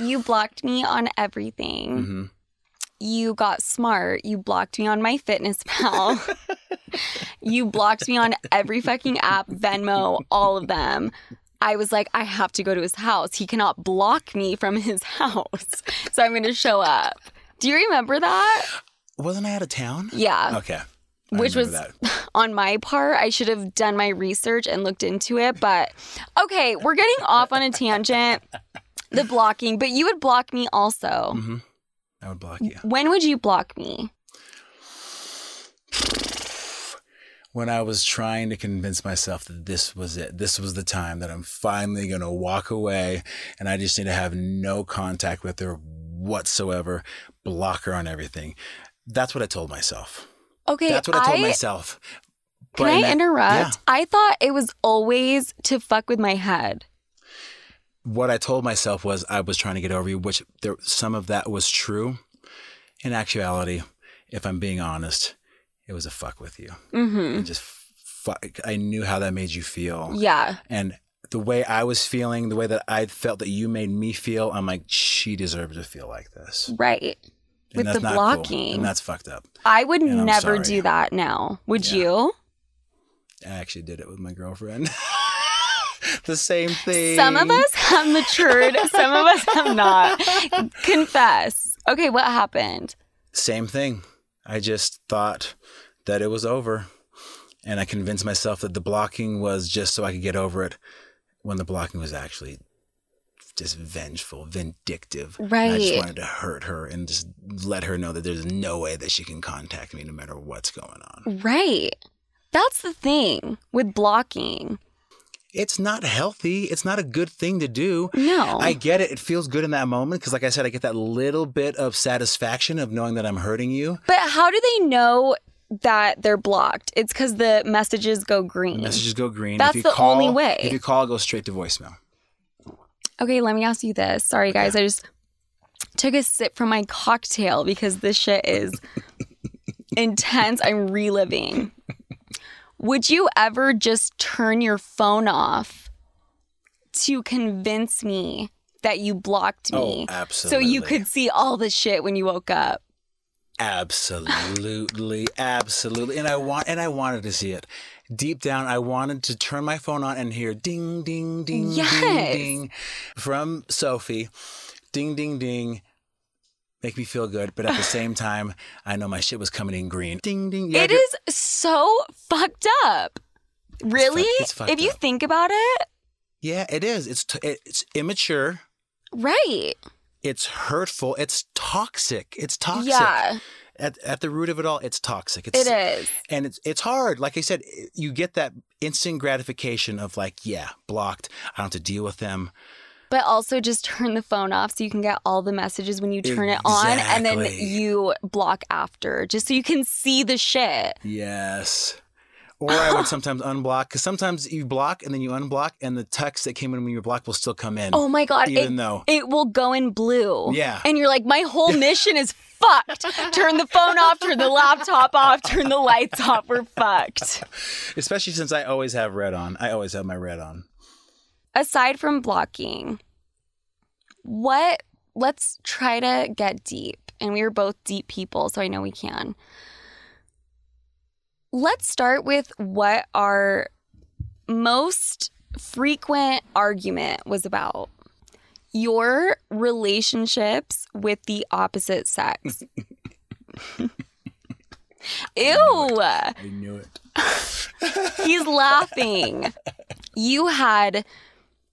You blocked me on everything.
hmm
You got smart. You blocked me on MyFitnessPal. you blocked me on every fucking app, Venmo, all of them. I was like, I have to go to his house. He cannot block me from his house. So I'm going to show up. Do you remember that?
Wasn't I out of town?
Yeah.
Okay.
Which was
that.
on my part. I should have done my research and looked into it. But okay, we're getting off on a tangent. The blocking, but you would block me also.
Mhm. I would block you.
When would you block me?
when I was trying to convince myself that this was it, this was the time that I'm finally going to walk away and I just need to have no contact with her whatsoever, block her on everything. That's what I told myself.
Okay,
That's what I told myself.
Can
But in
I
that-
interrupt?
Yeah.
I thought it was always to fuck with my head.
What I told myself was I was trying to get over you, which there, some of that was true. In actuality, if I'm being honest, it was a fuck with you.
Mm-hmm.
And just fuck. I knew how that made you feel.
Yeah.
And the way I was feeling, the way that I felt that you made me feel, I'm like, she deserves to feel like this.
Right. With the
not cool.
blocking.
And that's fucked up.
I would
And
never do that now. Would
Yeah.
you?
I actually did it with my girlfriend. the same thing.
Some of us have matured, some of us have not. Confess. Okay, what happened?
Same thing. I just thought that it was over. And I convinced myself that the blocking was just so I could get over it when the blocking was actually just vengeful, vindictive. And I just wanted to hurt her and just let her know that there's no way that she can contact me no matter what's going on.
Right. That's the thing with blocking.
It's not healthy. It's not a good thing to do.
No.
I get it. It feels good in that moment because, like I said, I get that little bit of satisfaction of knowing that I'm hurting you.
but how do they know that they're blocked? It's because the messages go green.
The messages go green.
That's
if you
the
call,
only way.
If you call, it goes straight to voicemail.
Okay, let me ask you this. Sorry, guys. I just took a sip from my cocktail because this shit is intense. I'm reliving. Would you ever just turn your phone off to convince me that you blocked me?
Oh, absolutely.
So you could see all the shit when you woke up.
Absolutely, absolutely. And I want and I wanted to see it. Deep down, I wanted to turn my phone on and hear ding ding ding
Yes.
ding ding from Sophie. Ding ding ding. Make me feel good, but at the same time, I know my shit was coming in green. Ding ding. Yeah,
It is so fucked up. Really?
it's fucked
if you
up.
think about it,
Yeah, it is. It's t- it's immature.
right.
It's hurtful. It's toxic. It's toxic.
Yeah,
At, at the root of it all, it's toxic. It's,
it is.
and it's it's hard. Like I said, you get that instant gratification of like, yeah, blocked. I don't have to deal with them.
But also just turn the phone off so you can get all the messages when you turn it on and then you block after just so you can see the shit.
Yes. Or I would sometimes unblock because sometimes you block and then you unblock, and the text that came in when you were blocked will still come in.
Oh my god,
even
it,
though
it will go in blue.
Yeah.
And you're like, my whole mission is fucked. Turn the phone off, turn the laptop off, turn the lights off. We're fucked.
especially since I always have red on. I always have my red on.
Aside from blocking, what let's try to get deep. And we are both deep people, so I know we can. Let's start with what our most frequent argument was about. Your relationships with the opposite sex. Ew.
I knew it.
He's laughing. You had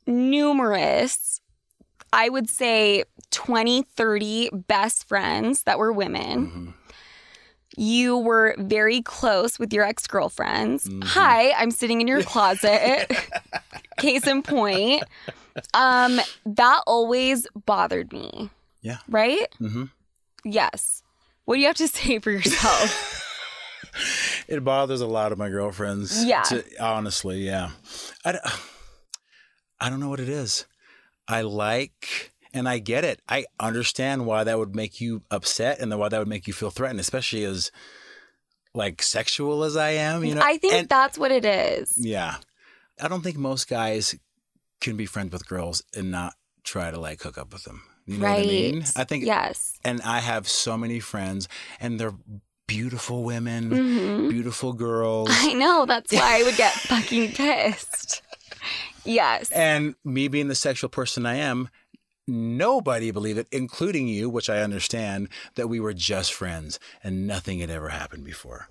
numerous, I would say 20, 30 best friends that were women.
Mhm.
You were very close with your ex girlfriends.
Mhm.
Hi, I'm sitting in your closet. Case in point. Um, that always bothered me.
Yeah.
Right?
Mm-hmm.
Yes. What do you have to say for yourself?
It bothers a lot of my girlfriends.
Yeah.
to- honestly, yeah. I, I don't know what it is. I like, and I get it. I understand why that would make you upset and why that would make you feel threatened, especially as like sexual as I am. You know,
I think
And-
that's what it is.
yeah. I don't think most guys can be friends with girls and not try to like hook up with them. You know
right.
what I mean? I think,
Yes.
and I have so many friends, and they're beautiful women,
hmm
beautiful girls.
I know. That's why I would get fucking pissed. Yes.
And me being the sexual person I am, nobody believed it, including you, which I understand, that we were just friends and nothing had ever happened before.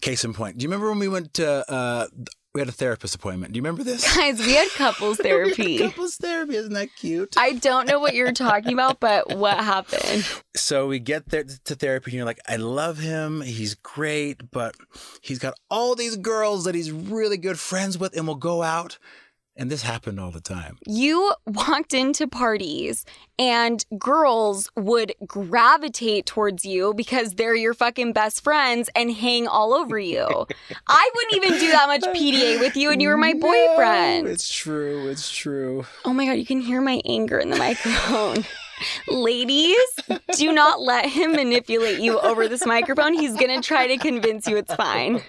Case in point, do you remember when we went to, uh, we had a therapist appointment? Do you remember this?
Guys, we had couples
We had
therapy.
couples therapy, isn't that cute?
I don't know what you're talking about, but what happened?
so we get there to therapy and you're like, I love him. He's great, but he's got all these girls that he's really good friends with and will go out. And this happened all the time.
You walked into parties and girls would gravitate towards you because they're your fucking best friends and hang all over you. I wouldn't even do that much PDA with you and you were my
No,
boyfriend.
it's true. It's true.
Oh my God, you can hear my anger in the microphone. Ladies, do not let him manipulate you over this microphone. He's going to try to convince you it's fine.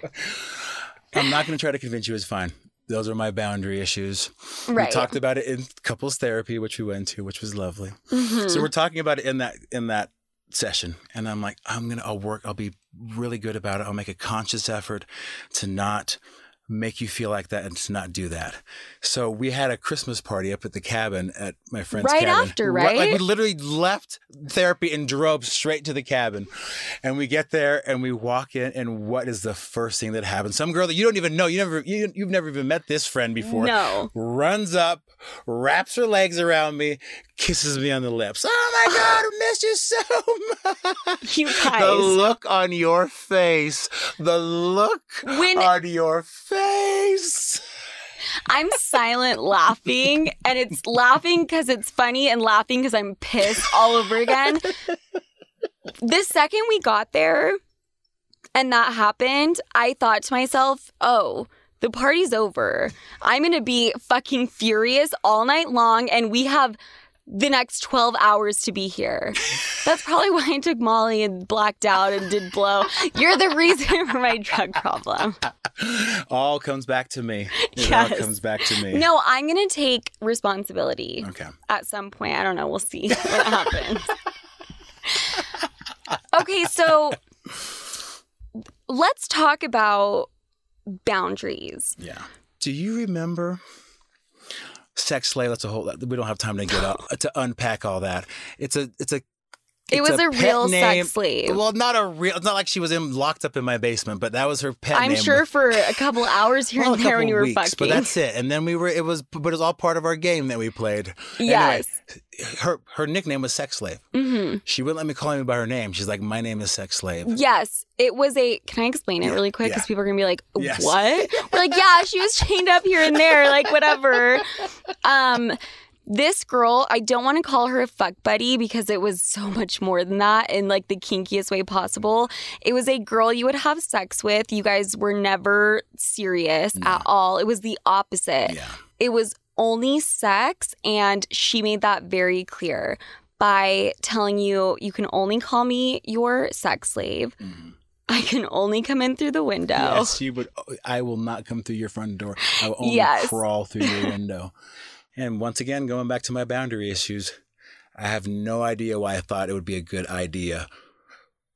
I'm not going to try to convince you it's fine. Those are my boundary issues.
Right.
We talked about it in couples therapy, which we went to, which was lovely.
Mhm.
So we're talking about it in that in that session, and I'm like, I'm gonna, I'll work, I'll be really good about it. I'll make a conscious effort to not make you feel like that and to not do that. So we had a Christmas party up at the cabin at my friend's
Right
cabin.
after,
Like we literally left therapy and drove straight to the cabin. And we get there and we walk in, and what is the first thing that happens? Some girl that you don't even know, you never, you, you've never even met this friend before
no.
runs up, wraps her legs around me, kisses me on the lips. Oh my God, I miss you so much.
You guys.
The look on your face, the look
When
on your face.
I'm silent laughing, and it's laughing because it's funny and laughing because I'm pissed all over again. The second we got there and that happened, I thought to myself, oh, the party's over. I'm going to be fucking furious all night long, and we have the next 12 hours to be here. That's probably why I took Molly and blacked out and did blow. You're the reason for my drug problem.
All comes back to me. It all
Yes.
comes back to me.
No, I'm going to take responsibility.
Okay.
at some point. I don't know. We'll see what happens. okay, so let's talk about boundaries.
Yeah. Do you remember sex slave? That's a whole. We don't have time to get up to unpack all that. It's a. It's a.
It was a,
pet
real
name.
sex slave.
Well, not a real. It's not like she was in locked up in my basement, but that was her pet
I'm
name.
sure for a couple hours here
Well,
and there when you were
weeks,
fucking.
But that's it. And then we were. It was. But it was all part of our game that we played.
yes.
Her her nickname was sex slave.
hmm
She wouldn't let me call me by her name. She's like, my name is sex slave.
Yes, it was a. Can I explain it really quick? Because
yeah.
people are gonna be like,
Yes.
"What?" We're like, "Yeah, she was chained up here and there, like whatever." Um, this girl, I don't want to call her a fuck buddy because it was so much more than that in like the kinkiest way possible. It was a girl you would have sex with. You guys were never serious at all. It was the opposite
Yeah.
it was only sex and she made that very clear by telling you you can only call me your sex slave
Mhm.
i can only come in through the window
Yes, she would. I will not come through your front door. I will only
Yes.
crawl through your window. And once again, going back to my boundary issues, I have no idea why I thought it would be a good idea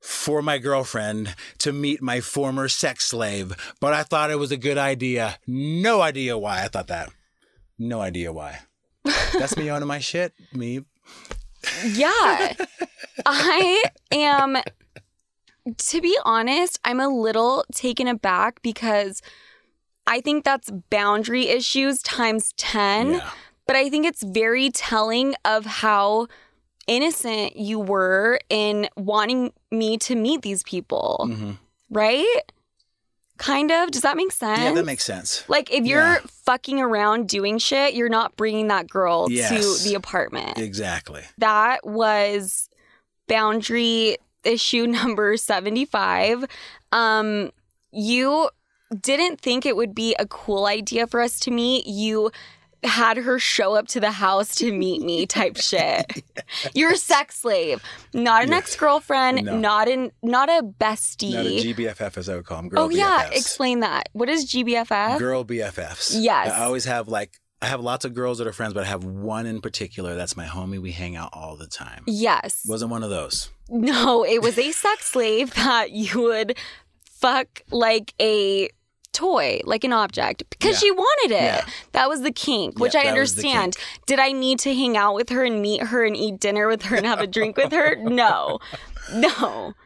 for my girlfriend to meet my former sex slave, but I thought it was a good idea. No idea why I thought that. No idea why. That's me owning my shit. Me.
yeah i am to be honest i'm a little taken aback because i think that's boundary issues times 10
Yeah.
But I think it's very telling of how innocent you were in wanting me to meet these people,
hmm
right? Kind of. Does that make sense?
Yeah, that makes sense.
like if you're
Yeah.
fucking around doing shit, you're not bringing that girl
Yes.
to the apartment.
Exactly.
That was boundary issue number 75. Um you didn't think it would be a cool idea for us to meet. You had her show up to the house to meet me type shit. You're a sex slave, not an
Yes.
ex-girlfriend,
No.
not an not a bestie.
Not a GBFF, as I would call them. Girl
oh yeah, explain that. What is GBFF?
Girl BFFs.
Yes.
I always have like I have lots of girls that are friends, but I have one in particular that's my homie. We hang out all the time.
yes.
Wasn't one of those.
No, it was a sex slave that you would fuck like a toy, like an object, because
Yeah.
she wanted it.
Yeah.
That was the kink, which
Yep,
I
that was the
understand. Did I need to hang out with her and meet her and eat dinner with her and have a drink with her? No, no.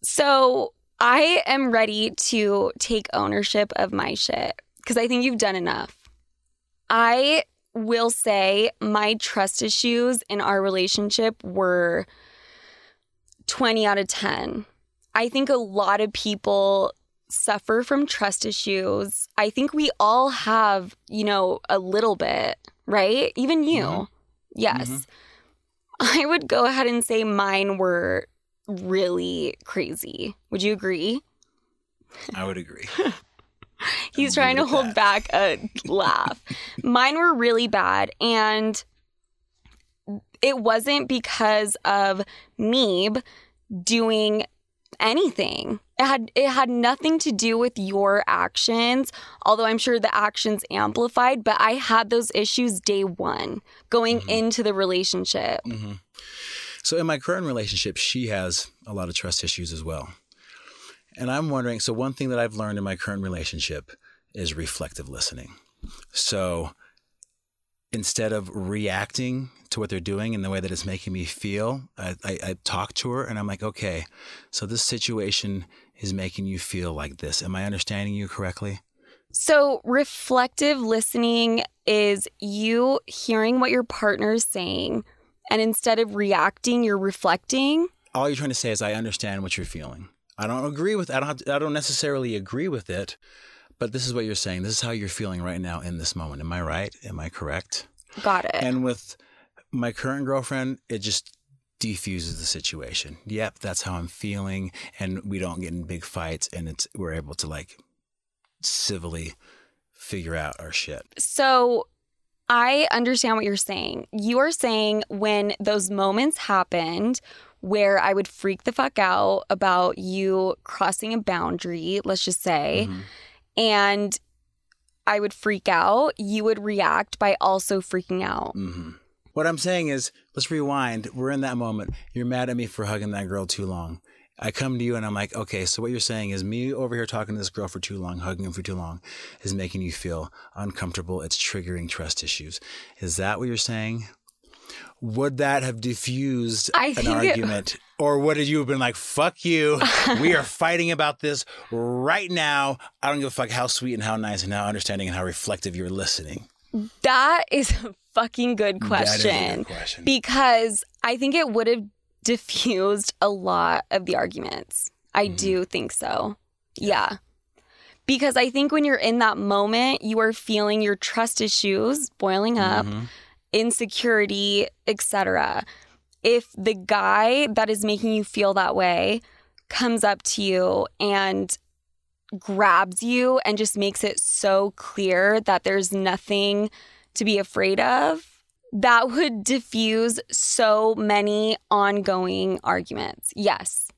So I am ready to take ownership of my shit because I think you've done enough. I will say my trust issues in our relationship were 20 out of 10. I think a lot of people suffer from trust issues. I think we all have, you know, a little bit, right? Even you.
Mhm.
Yes.
Mhm.
I would go ahead and say mine were really crazy. Would you agree?
I would agree.
He's trying to
leave it at
hold
that.
back a laugh. Mine were really bad. And it wasn't because of me doing
anything. It had it had nothing to do with your actions, although I'm sure the actions amplified, but I had those issues day 1 going
Mm-hmm.
into the relationship.
So in my current relationship, she has a lot of trust issues as well. And I'm wondering, so one thing that I've learned in my current relationship is reflective listening. So instead of reacting to what they're doing in the way that it's making me feel, I, I, I talk to her and I'm like, okay, so this situation is making you feel like this. Am I understanding you correctly?
So, reflective listening is you hearing what your partner is saying, and instead of reacting, you're reflecting.
all you're trying to say is I understand what you're feeling. I don't agree with I don't have to, I don't necessarily agree with it, but this is what you're saying. This is how you're feeling right now in this moment. Am I right? Am I correct?
Got it.
And with my current girlfriend, it just defuses the situation. Yep, that's how I'm feeling and we don't get in big fights and it's we're able to like civilly figure out our shit.
So I understand what you're saying. You are saying when those moments happened where I would freak the fuck out about you crossing a boundary, let's just say,
Mhm.
And I would freak out, you would react by also freaking out.
hmm What I'm saying is, let's rewind. We're in that moment. You're mad at me for hugging that girl too long. I come to you and I'm like, okay, so what you're saying is me over here talking to this girl for too long, hugging her for too long, is making you feel uncomfortable. It's triggering trust issues. Is that what you're saying? Would that have diffused
I
an
argument? it-
argument? what would you have been like, fuck you. we are fighting about this right now. I don't give a fuck how sweet and how nice and how understanding and how reflective you're listening.
That is a fucking good question.
good question.
because I think it would have diffused a lot of the arguments. I
Mm-hmm.
do think so. Yeah. Because I think when you're in that moment, you are feeling your trust issues boiling up,
Mhm.
insecurity, etc. If the guy that is making you feel that way comes up to you and grabs you and just makes it so clear that there's nothing to be afraid of, that would diffuse so many ongoing arguments. Yes.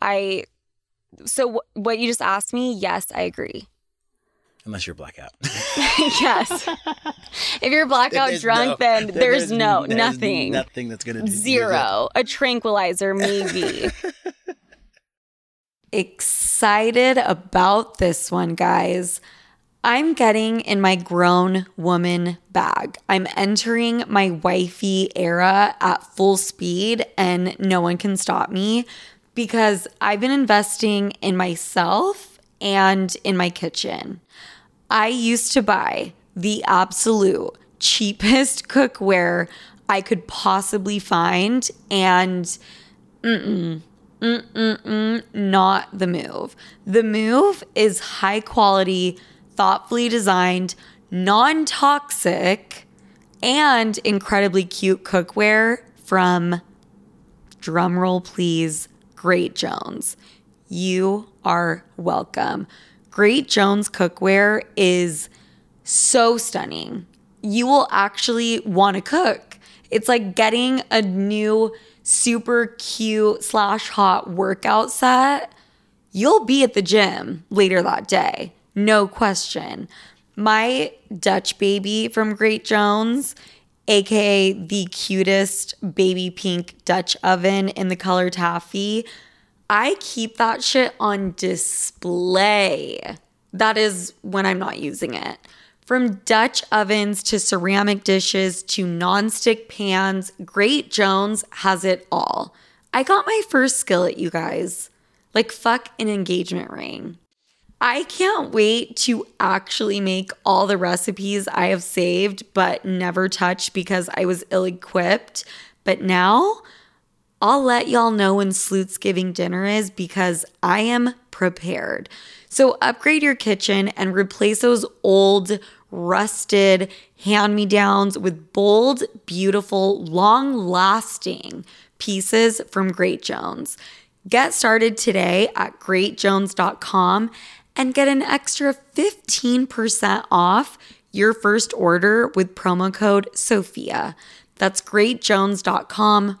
I so wh- what you just asked me, yes, I agree.
Unless you're blackout.
yes. If you're blackout
There's
drunk,
no-
then there's, no
there's
nothing.
Nothing that's gonna do
Zero. A tranquilizer, maybe.
excited about this one, guys. I'm getting in my grown woman bag. I'm entering my wifey era at full speed, and no one can stop me because I've been investing in myself and in my kitchen. I used to buy the absolute cheapest cookware I could possibly find, and mm-mm, mm-mm, not the move. The move is high quality, thoughtfully designed, non toxic, and incredibly cute cookware from, drumroll please, Great Jones. You are welcome. Great Jones cookware is so stunning. You will actually want to cook. It's like getting a new super cute slash hot workout set. You'll be at the gym later that day, no question. My Dutch baby from Great Jones, aka the cutest baby pink Dutch oven in the color taffy, I keep that shit on display. That is when I'm not using it. From Dutch ovens to ceramic dishes to nonstick pans, Great Jones has it all. I got my first skillet, you guys. Like, fuck an engagement ring. I can't wait to actually make all the recipes I have saved but never touched because I was ill equipped. But now I'll let y'all know when Sloot's Giving dinner is because I am prepared. So upgrade your kitchen and replace those old, rusted hand me downs with bold, beautiful, long lasting pieces from Great Jones. Get started today at greatjones.com and get an extra 15% off your first order with promo code SOFIA. That's greatjones.com,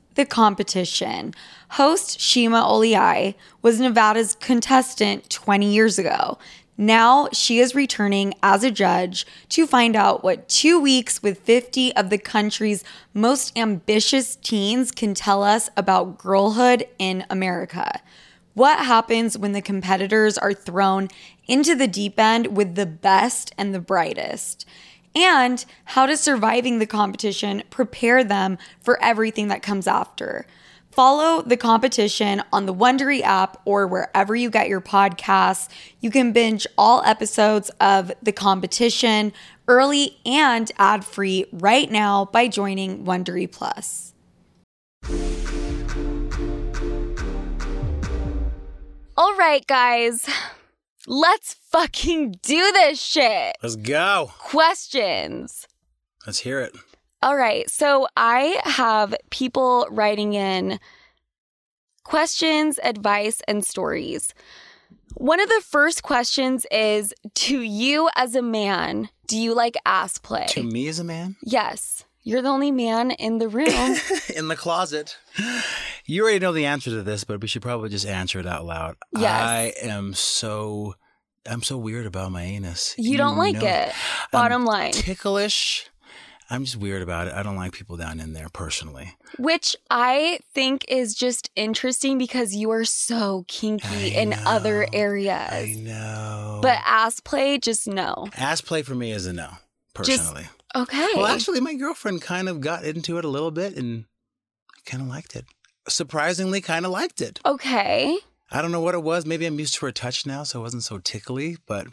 the competition. Host Shima Oliai was Nevada's contestant 20 years ago. Now she is returning as a judge to find out what two weeks with 50 of the country's most ambitious teens can tell us about girlhood in America. What happens when the competitors are thrown into the deep end with the best and the brightest? And how does surviving the competition prepare them for everything that comes after? Follow the competition on the Wondery app or wherever you get your podcasts. You can binge all episodes of the competition early and ad free right now by joining Wondery Plus.
All right, guys. Let's fucking do this shit.
Let's go.
Questions.
Let's hear it.
All right. So I have people writing in questions, advice, and stories. One of the first questions is To you as a man, do you like ass play?
To me as a man
Yes. You're the only man in the room.
in the closet. You already know the answer to this, but we should probably just answer it out loud.
Yes.
I am so I'm so weird about my anus.
You don't like
know
it. Bottom line.
Ticklish. I'm just weird about it. I don't like people down in there personally.
Which I think is just interesting because you are so kinky
I
in other areas.
I know.
But ass play, just no.
ass play for me is a no, personally.
Okay.
Well, actually, my girlfriend kind of got into it a little bit and kind of liked it. Surprisingly, kind of liked it.
okay.
I don't know what it was. Maybe I'm used to her touch now, so it wasn't so tickly, but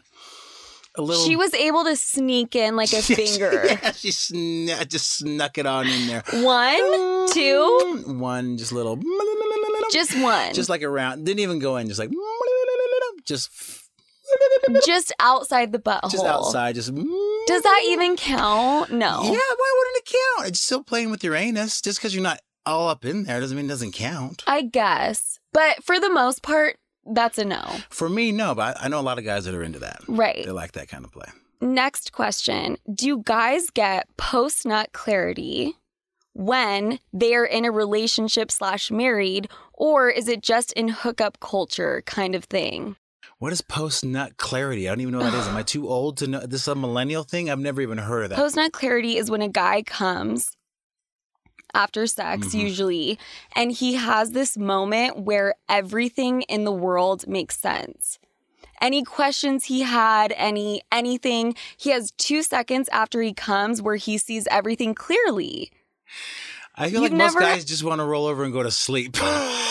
a little.
She was able to sneak in like a finger.
Yeah, she sn- just snuck it on in there.
One, two, mm,
One, just little.
just one.
Just like around. Didn't even go in. Just like. Just.
just outside the butthole.
Just outside. Just.
Does that even count? No.
Yeah, why wouldn't it count? It's still playing with your anus. Just because you're not all up in there doesn't mean it doesn't count.
I guess. But for the most part, that's a no.
For me, no, but I, I know a lot of guys that are into that.
Right.
They like that kind of play.
Next question Do guys get post nut clarity when they're in a relationship slash married, or is it just in hookup culture kind of thing?
What is post nut clarity? I don't even know what that is. Am I too old to know? This is a millennial thing? I've never even heard of that.
Post nut clarity is when a guy comes after sex,
Mhm.
usually, and he has this moment where everything in the world makes sense. Any questions he had, any anything, he has two seconds after he comes where he sees everything clearly.
I feel
You've
like most
never-
guys just want to roll over and go to sleep.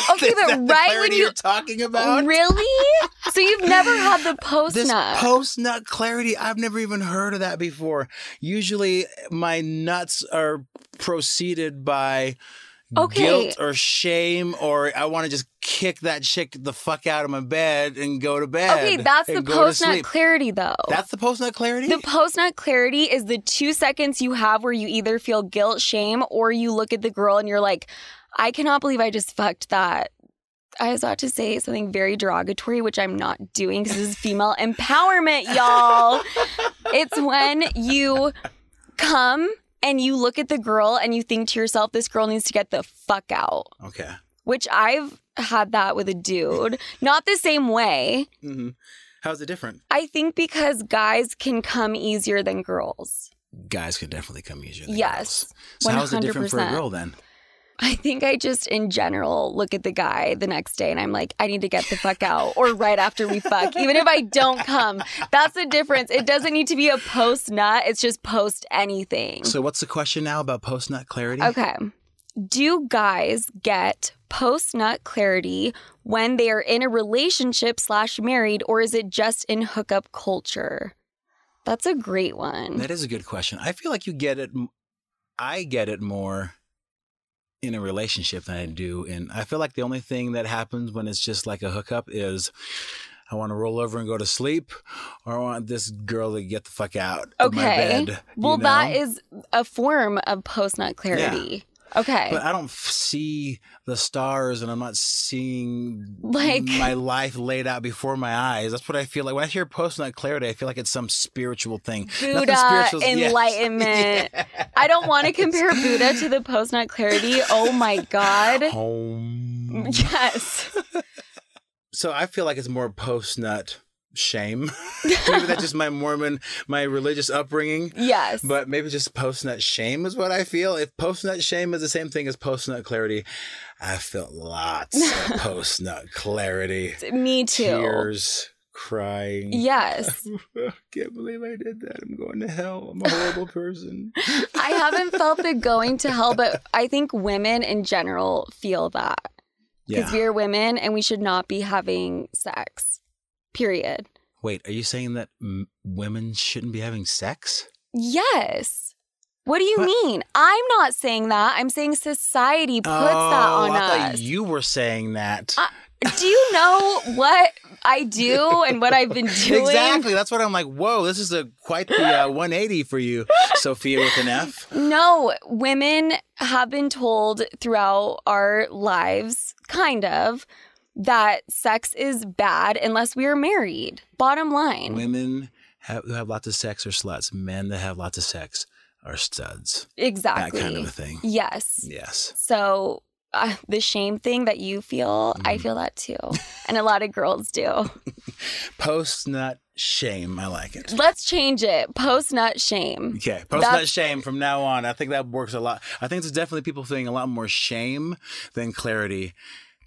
Okay, but right when you-
you're talking about
Really? so you've never had the post
this
nut?
post nut clarity, I've never even heard of that before. Usually, my nuts are preceded by
Okay.
guilt or shame, or I want to just kick that chick the fuck out of my bed and go to bed.
okay, that's the
and go to
post nut clarity though.
That's the post nut clarity.
The post nut clarity is the two seconds you have where you either feel guilt, shame, or you look at the girl and you're like, I cannot believe I just fucked that. I was about to say something very derogatory, which I'm not doing because this is female empowerment, y'all. It's when you come and you look at the girl and you think to yourself, this girl needs to get the fuck out.
okay.
Which I've had that with a dude. Not the same way.
hmm How's it different?
I think because guys can come easier than girls.
Guys can definitely come easier. Than
Yes,
girls. So how's it different for a
100%.
girl then?
I think I just in general look at the guy the next day and I'm like, I need to get the fuck out or right after we fuck, even if I don't come. That's the difference. It doesn't need to be a post nut, it's just post anything.
So what's the question now about post nut clarity?
Okay. Do guys get post nut clarity when they are in a relationship slash married, or is it just in hookup culture? That's a great one.
That is a good question. I feel like you get it. I get it more in a relationship than I do And I feel like the only thing that happens when it's just like a hookup is I want to roll over and go to sleep, or I want this girl to get the fuck out of my bed.
well,
you know?
that is a form of post nut clarity. Okay.
But I don't f- see the stars, and I'm not seeing
Like-
my life laid out before my eyes. That's what I feel like when I hear post nut clarity. I feel like it's some spiritual thing.
Buddha,
spiritual- yes.
enlightenment. I don't want to compare Buddha to the post nut clarity. Oh my God.
Home.
Yes.
So I feel like it's more post nut shame. maybe that's just my Mormon, my religious upbringing.
Yes.
But maybe just post nut shame is what I feel. If post nut shame is the same thing as post nut clarity, I felt lots of post nut clarity.
Me too.
Tears, crying.
Yes.
I can't believe I did that. I'm going to hell. I'm a horrible person.
I haven't felt the going to hell, but I think women in general feel that because
Yeah.
we're women and we should not be having sex. Period.
Wait, are you saying that m- women shouldn't be having sex?
Yes. What do you
What?
mean? I'm not saying that. I'm saying society puts that on
Oh, I thought
us.
you were saying that.
I- do you know what I do and what I've been doing?
Exactly. That's what I'm like. Whoa, this is a quite the uh, 180 for you, Sofia with an F.
No, women have been told throughout our lives, kind of, that sex is bad unless we are married. Bottom line.
Women have, who have lots of sex are sluts. Men that have lots of sex are studs.
exactly.
That kind of a thing.
Yes.
Yes.
So uh, the shame thing that you feel, I
Mhm.
feel that too. and a lot of girls do.
Post nut shame. I like it.
Let's change it. Post nut shame.
Okay. Post nut shame from now on. I think that works a lot. I think there's definitely people feeling a lot more shame than clarity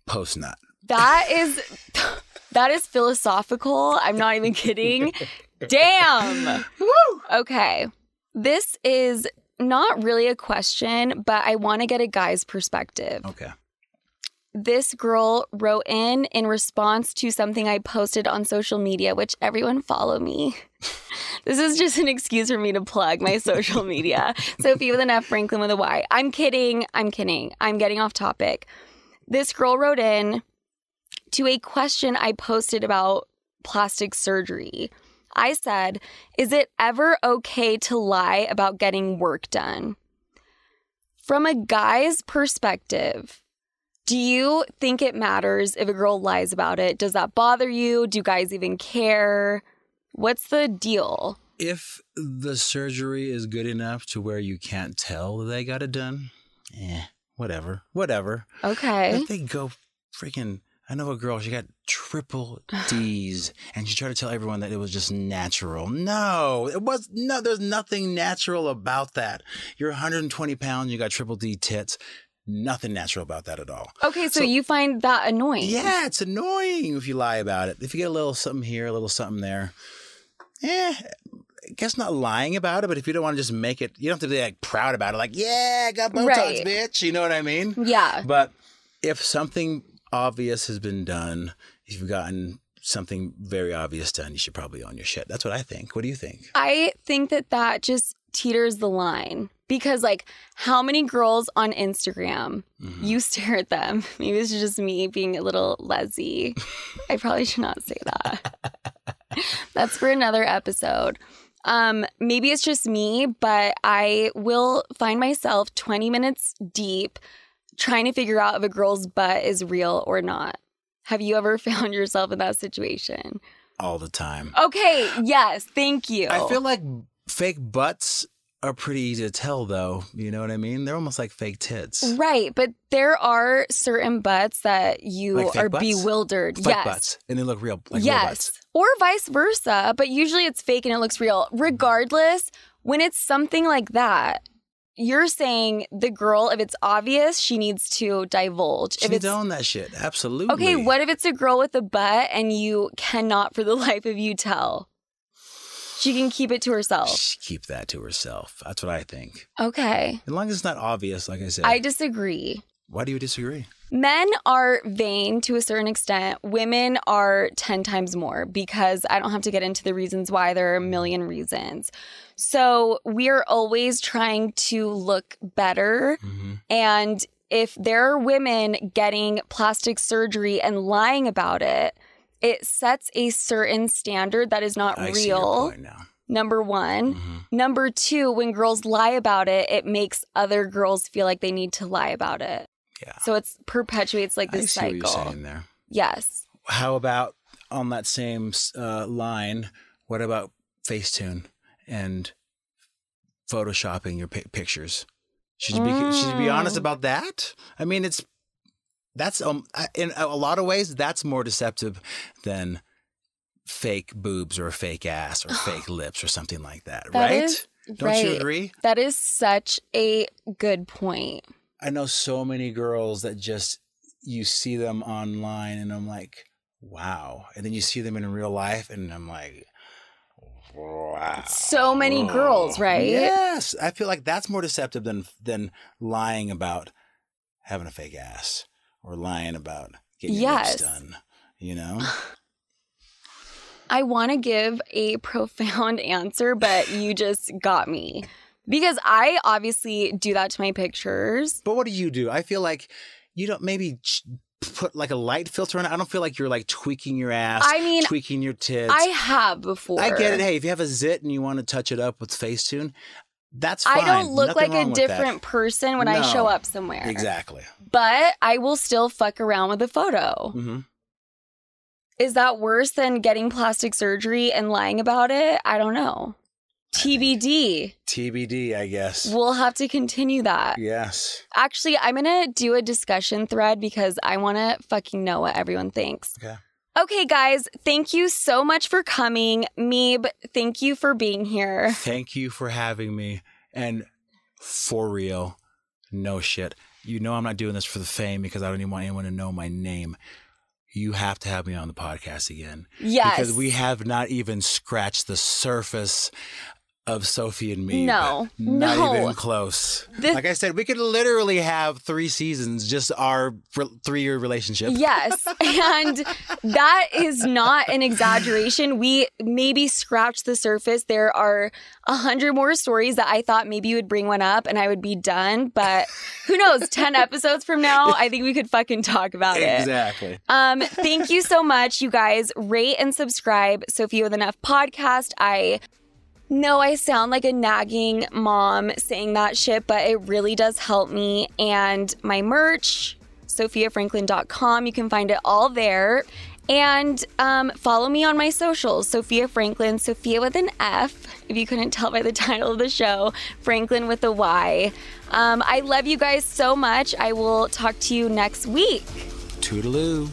post nut.
That is that is philosophical. I'm not even kidding. Damn. Okay. This is not really a question, but I want to get a guy's perspective.
Okay.
This girl wrote in in response to something I posted on social media, which everyone follow me. this is just an excuse for me to plug my social media. Sophie with an F, Franklyn with a Y. I'm kidding. I'm kidding. I'm getting off topic. This girl wrote in to a question I posted about plastic surgery. I said, Is it ever okay to lie about getting work done? From a guy's perspective, do you think it matters if a girl lies about it? Does that bother you? Do guys even care? What's the deal?
If the surgery is good enough to where you can't tell that they got it done, eh, whatever, whatever.
Okay.
If they go freaking, I know a girl, she got triple D's and she tried to tell everyone that it was just natural. No, it was no, there's nothing natural about that. You're 120 pounds, you got triple D tits. Nothing natural about that at all.
Okay, so,
So-
you find that annoying.
Yeah, it's annoying if you lie about it. If you get a little something here, a little something there, eh, I guess not lying about it, but if you don't want to just make it, you don't have to be like proud about it, like, yeah, I got Botox,
Right.
bitch. You know what I mean?
Yeah.
But if something obvious has been done, if you've gotten something very obvious done, you should probably own your shit. That's what I think. What do you think?
I think that that just teeters the line because, like, how many girls on Instagram
Mhm.
you stare at them? Maybe it's just me being a little lazy. I probably should not say that. That's for another episode. Um, maybe it's just me, but I will find myself 20 minutes deep trying to figure out if a girl's butt is real or not. Have you ever found yourself in that situation?
All the time.
Okay, yes, thank you.
I feel like fake butts are pretty easy to tell, though. You know what I mean? They're almost like fake tits.
Right, but there are certain butts that you
Like
are
butts?
bewildered.
Fake
yes.
butts. And they look real, like real
yes.
butts.
Or vice versa, but usually it's fake and it looks real. Regardless, when it's something like that, you're saying the girl, if it's obvious, she needs to divulge.
She
if it's
own that shit. Absolutely.
okay, what if it's a girl with a butt and you cannot for the life of you tell? She can keep it to herself.
Shh, Keep that to herself. That's what I think.
Okay.
As long as it's not obvious, like I said.
I disagree.
Why do you disagree?
Men are vain to a certain extent. Women are 10 times more because I don't have to get into the reasons why. There are a million reasons. So we're always trying to look better.
Mm-hmm.
And if there are women getting plastic surgery and lying about it, it sets a certain standard that is not
I
real.
point now.
Number one.
Mhm.
Number two, when girls lie about it, it makes other girls feel like they need to lie about it.
Yeah.
So it's perpetuates like this
see what you're
cycle.
saying there.
Yes.
How about on that same uh, line? What about Facetune and photoshopping your pi- pictures? Should you be should you be honest
Mm.
about that? I mean, it's that's um in a lot of ways that's more deceptive than fake boobs or a fake ass or fake lips or something like that,
That
right?
is
Don't you agree?
That is such a good point.
I know so many girls that just you see them online and I'm like, wow. And then you see them in real life and I'm like, wow.
So many girls, right?
Yes. I feel like that's more deceptive than than lying about having a fake ass or lying about getting your lips done. You know?
I want to give a profound answer, but you just got me. Because I obviously do that to my pictures.
But what do you do? I feel like you don't maybe ch- put like a light filter on it. I don't feel like you're like tweaking your ass,
I mean,
tweaking your tits.
I have before.
I get it. Hey, if you have a zit and you want to touch it up with Facetune, that's fine.
I don't look
Nothing
like a different person when I show up somewhere.
Exactly.
But I will still fuck around with a photo.
hmm
Is that worse than getting plastic surgery and lying about it? I don't know. TBD.
TBD, I guess.
We'll have to continue that.
yes.
Actually, I'm going to do a discussion thread because I want to fucking know what everyone thinks.
Okay.
Okay, guys, thank you so much for coming. Meeb, thank you for being here.
Thank you for having me. And for real, no shit. You know I'm not doing this for the fame because I don't even want anyone to know my name. You have to have me on the podcast again.
Yes.
Because we have not even scratched the surface of Sophie and me.
No,
Not
no.
even close.
The-
like I said, we could literally have three seasons, just our three year relationship.
Yes. And that is not an exaggeration. We maybe scratched the surface. There are a hundred more stories that I thought maybe you would bring one up and I would be done. But who knows? 10 episodes from now, I think we could fucking talk about it.
Exactly.
Um, thank you so much, you guys. Rate and subscribe Sofia with an F podcast. I know I sound like a nagging mom saying that shit, but it really does help me. And my merch, sofiafranklyn.com, you can find it all there. And um, follow me on my socials, Sofia Franklyn, Sofia with an F, if you couldn't tell by the title of the show, Franklyn with a Y. Um, I love you guys so much. I will talk to you next week.
Toodaloo.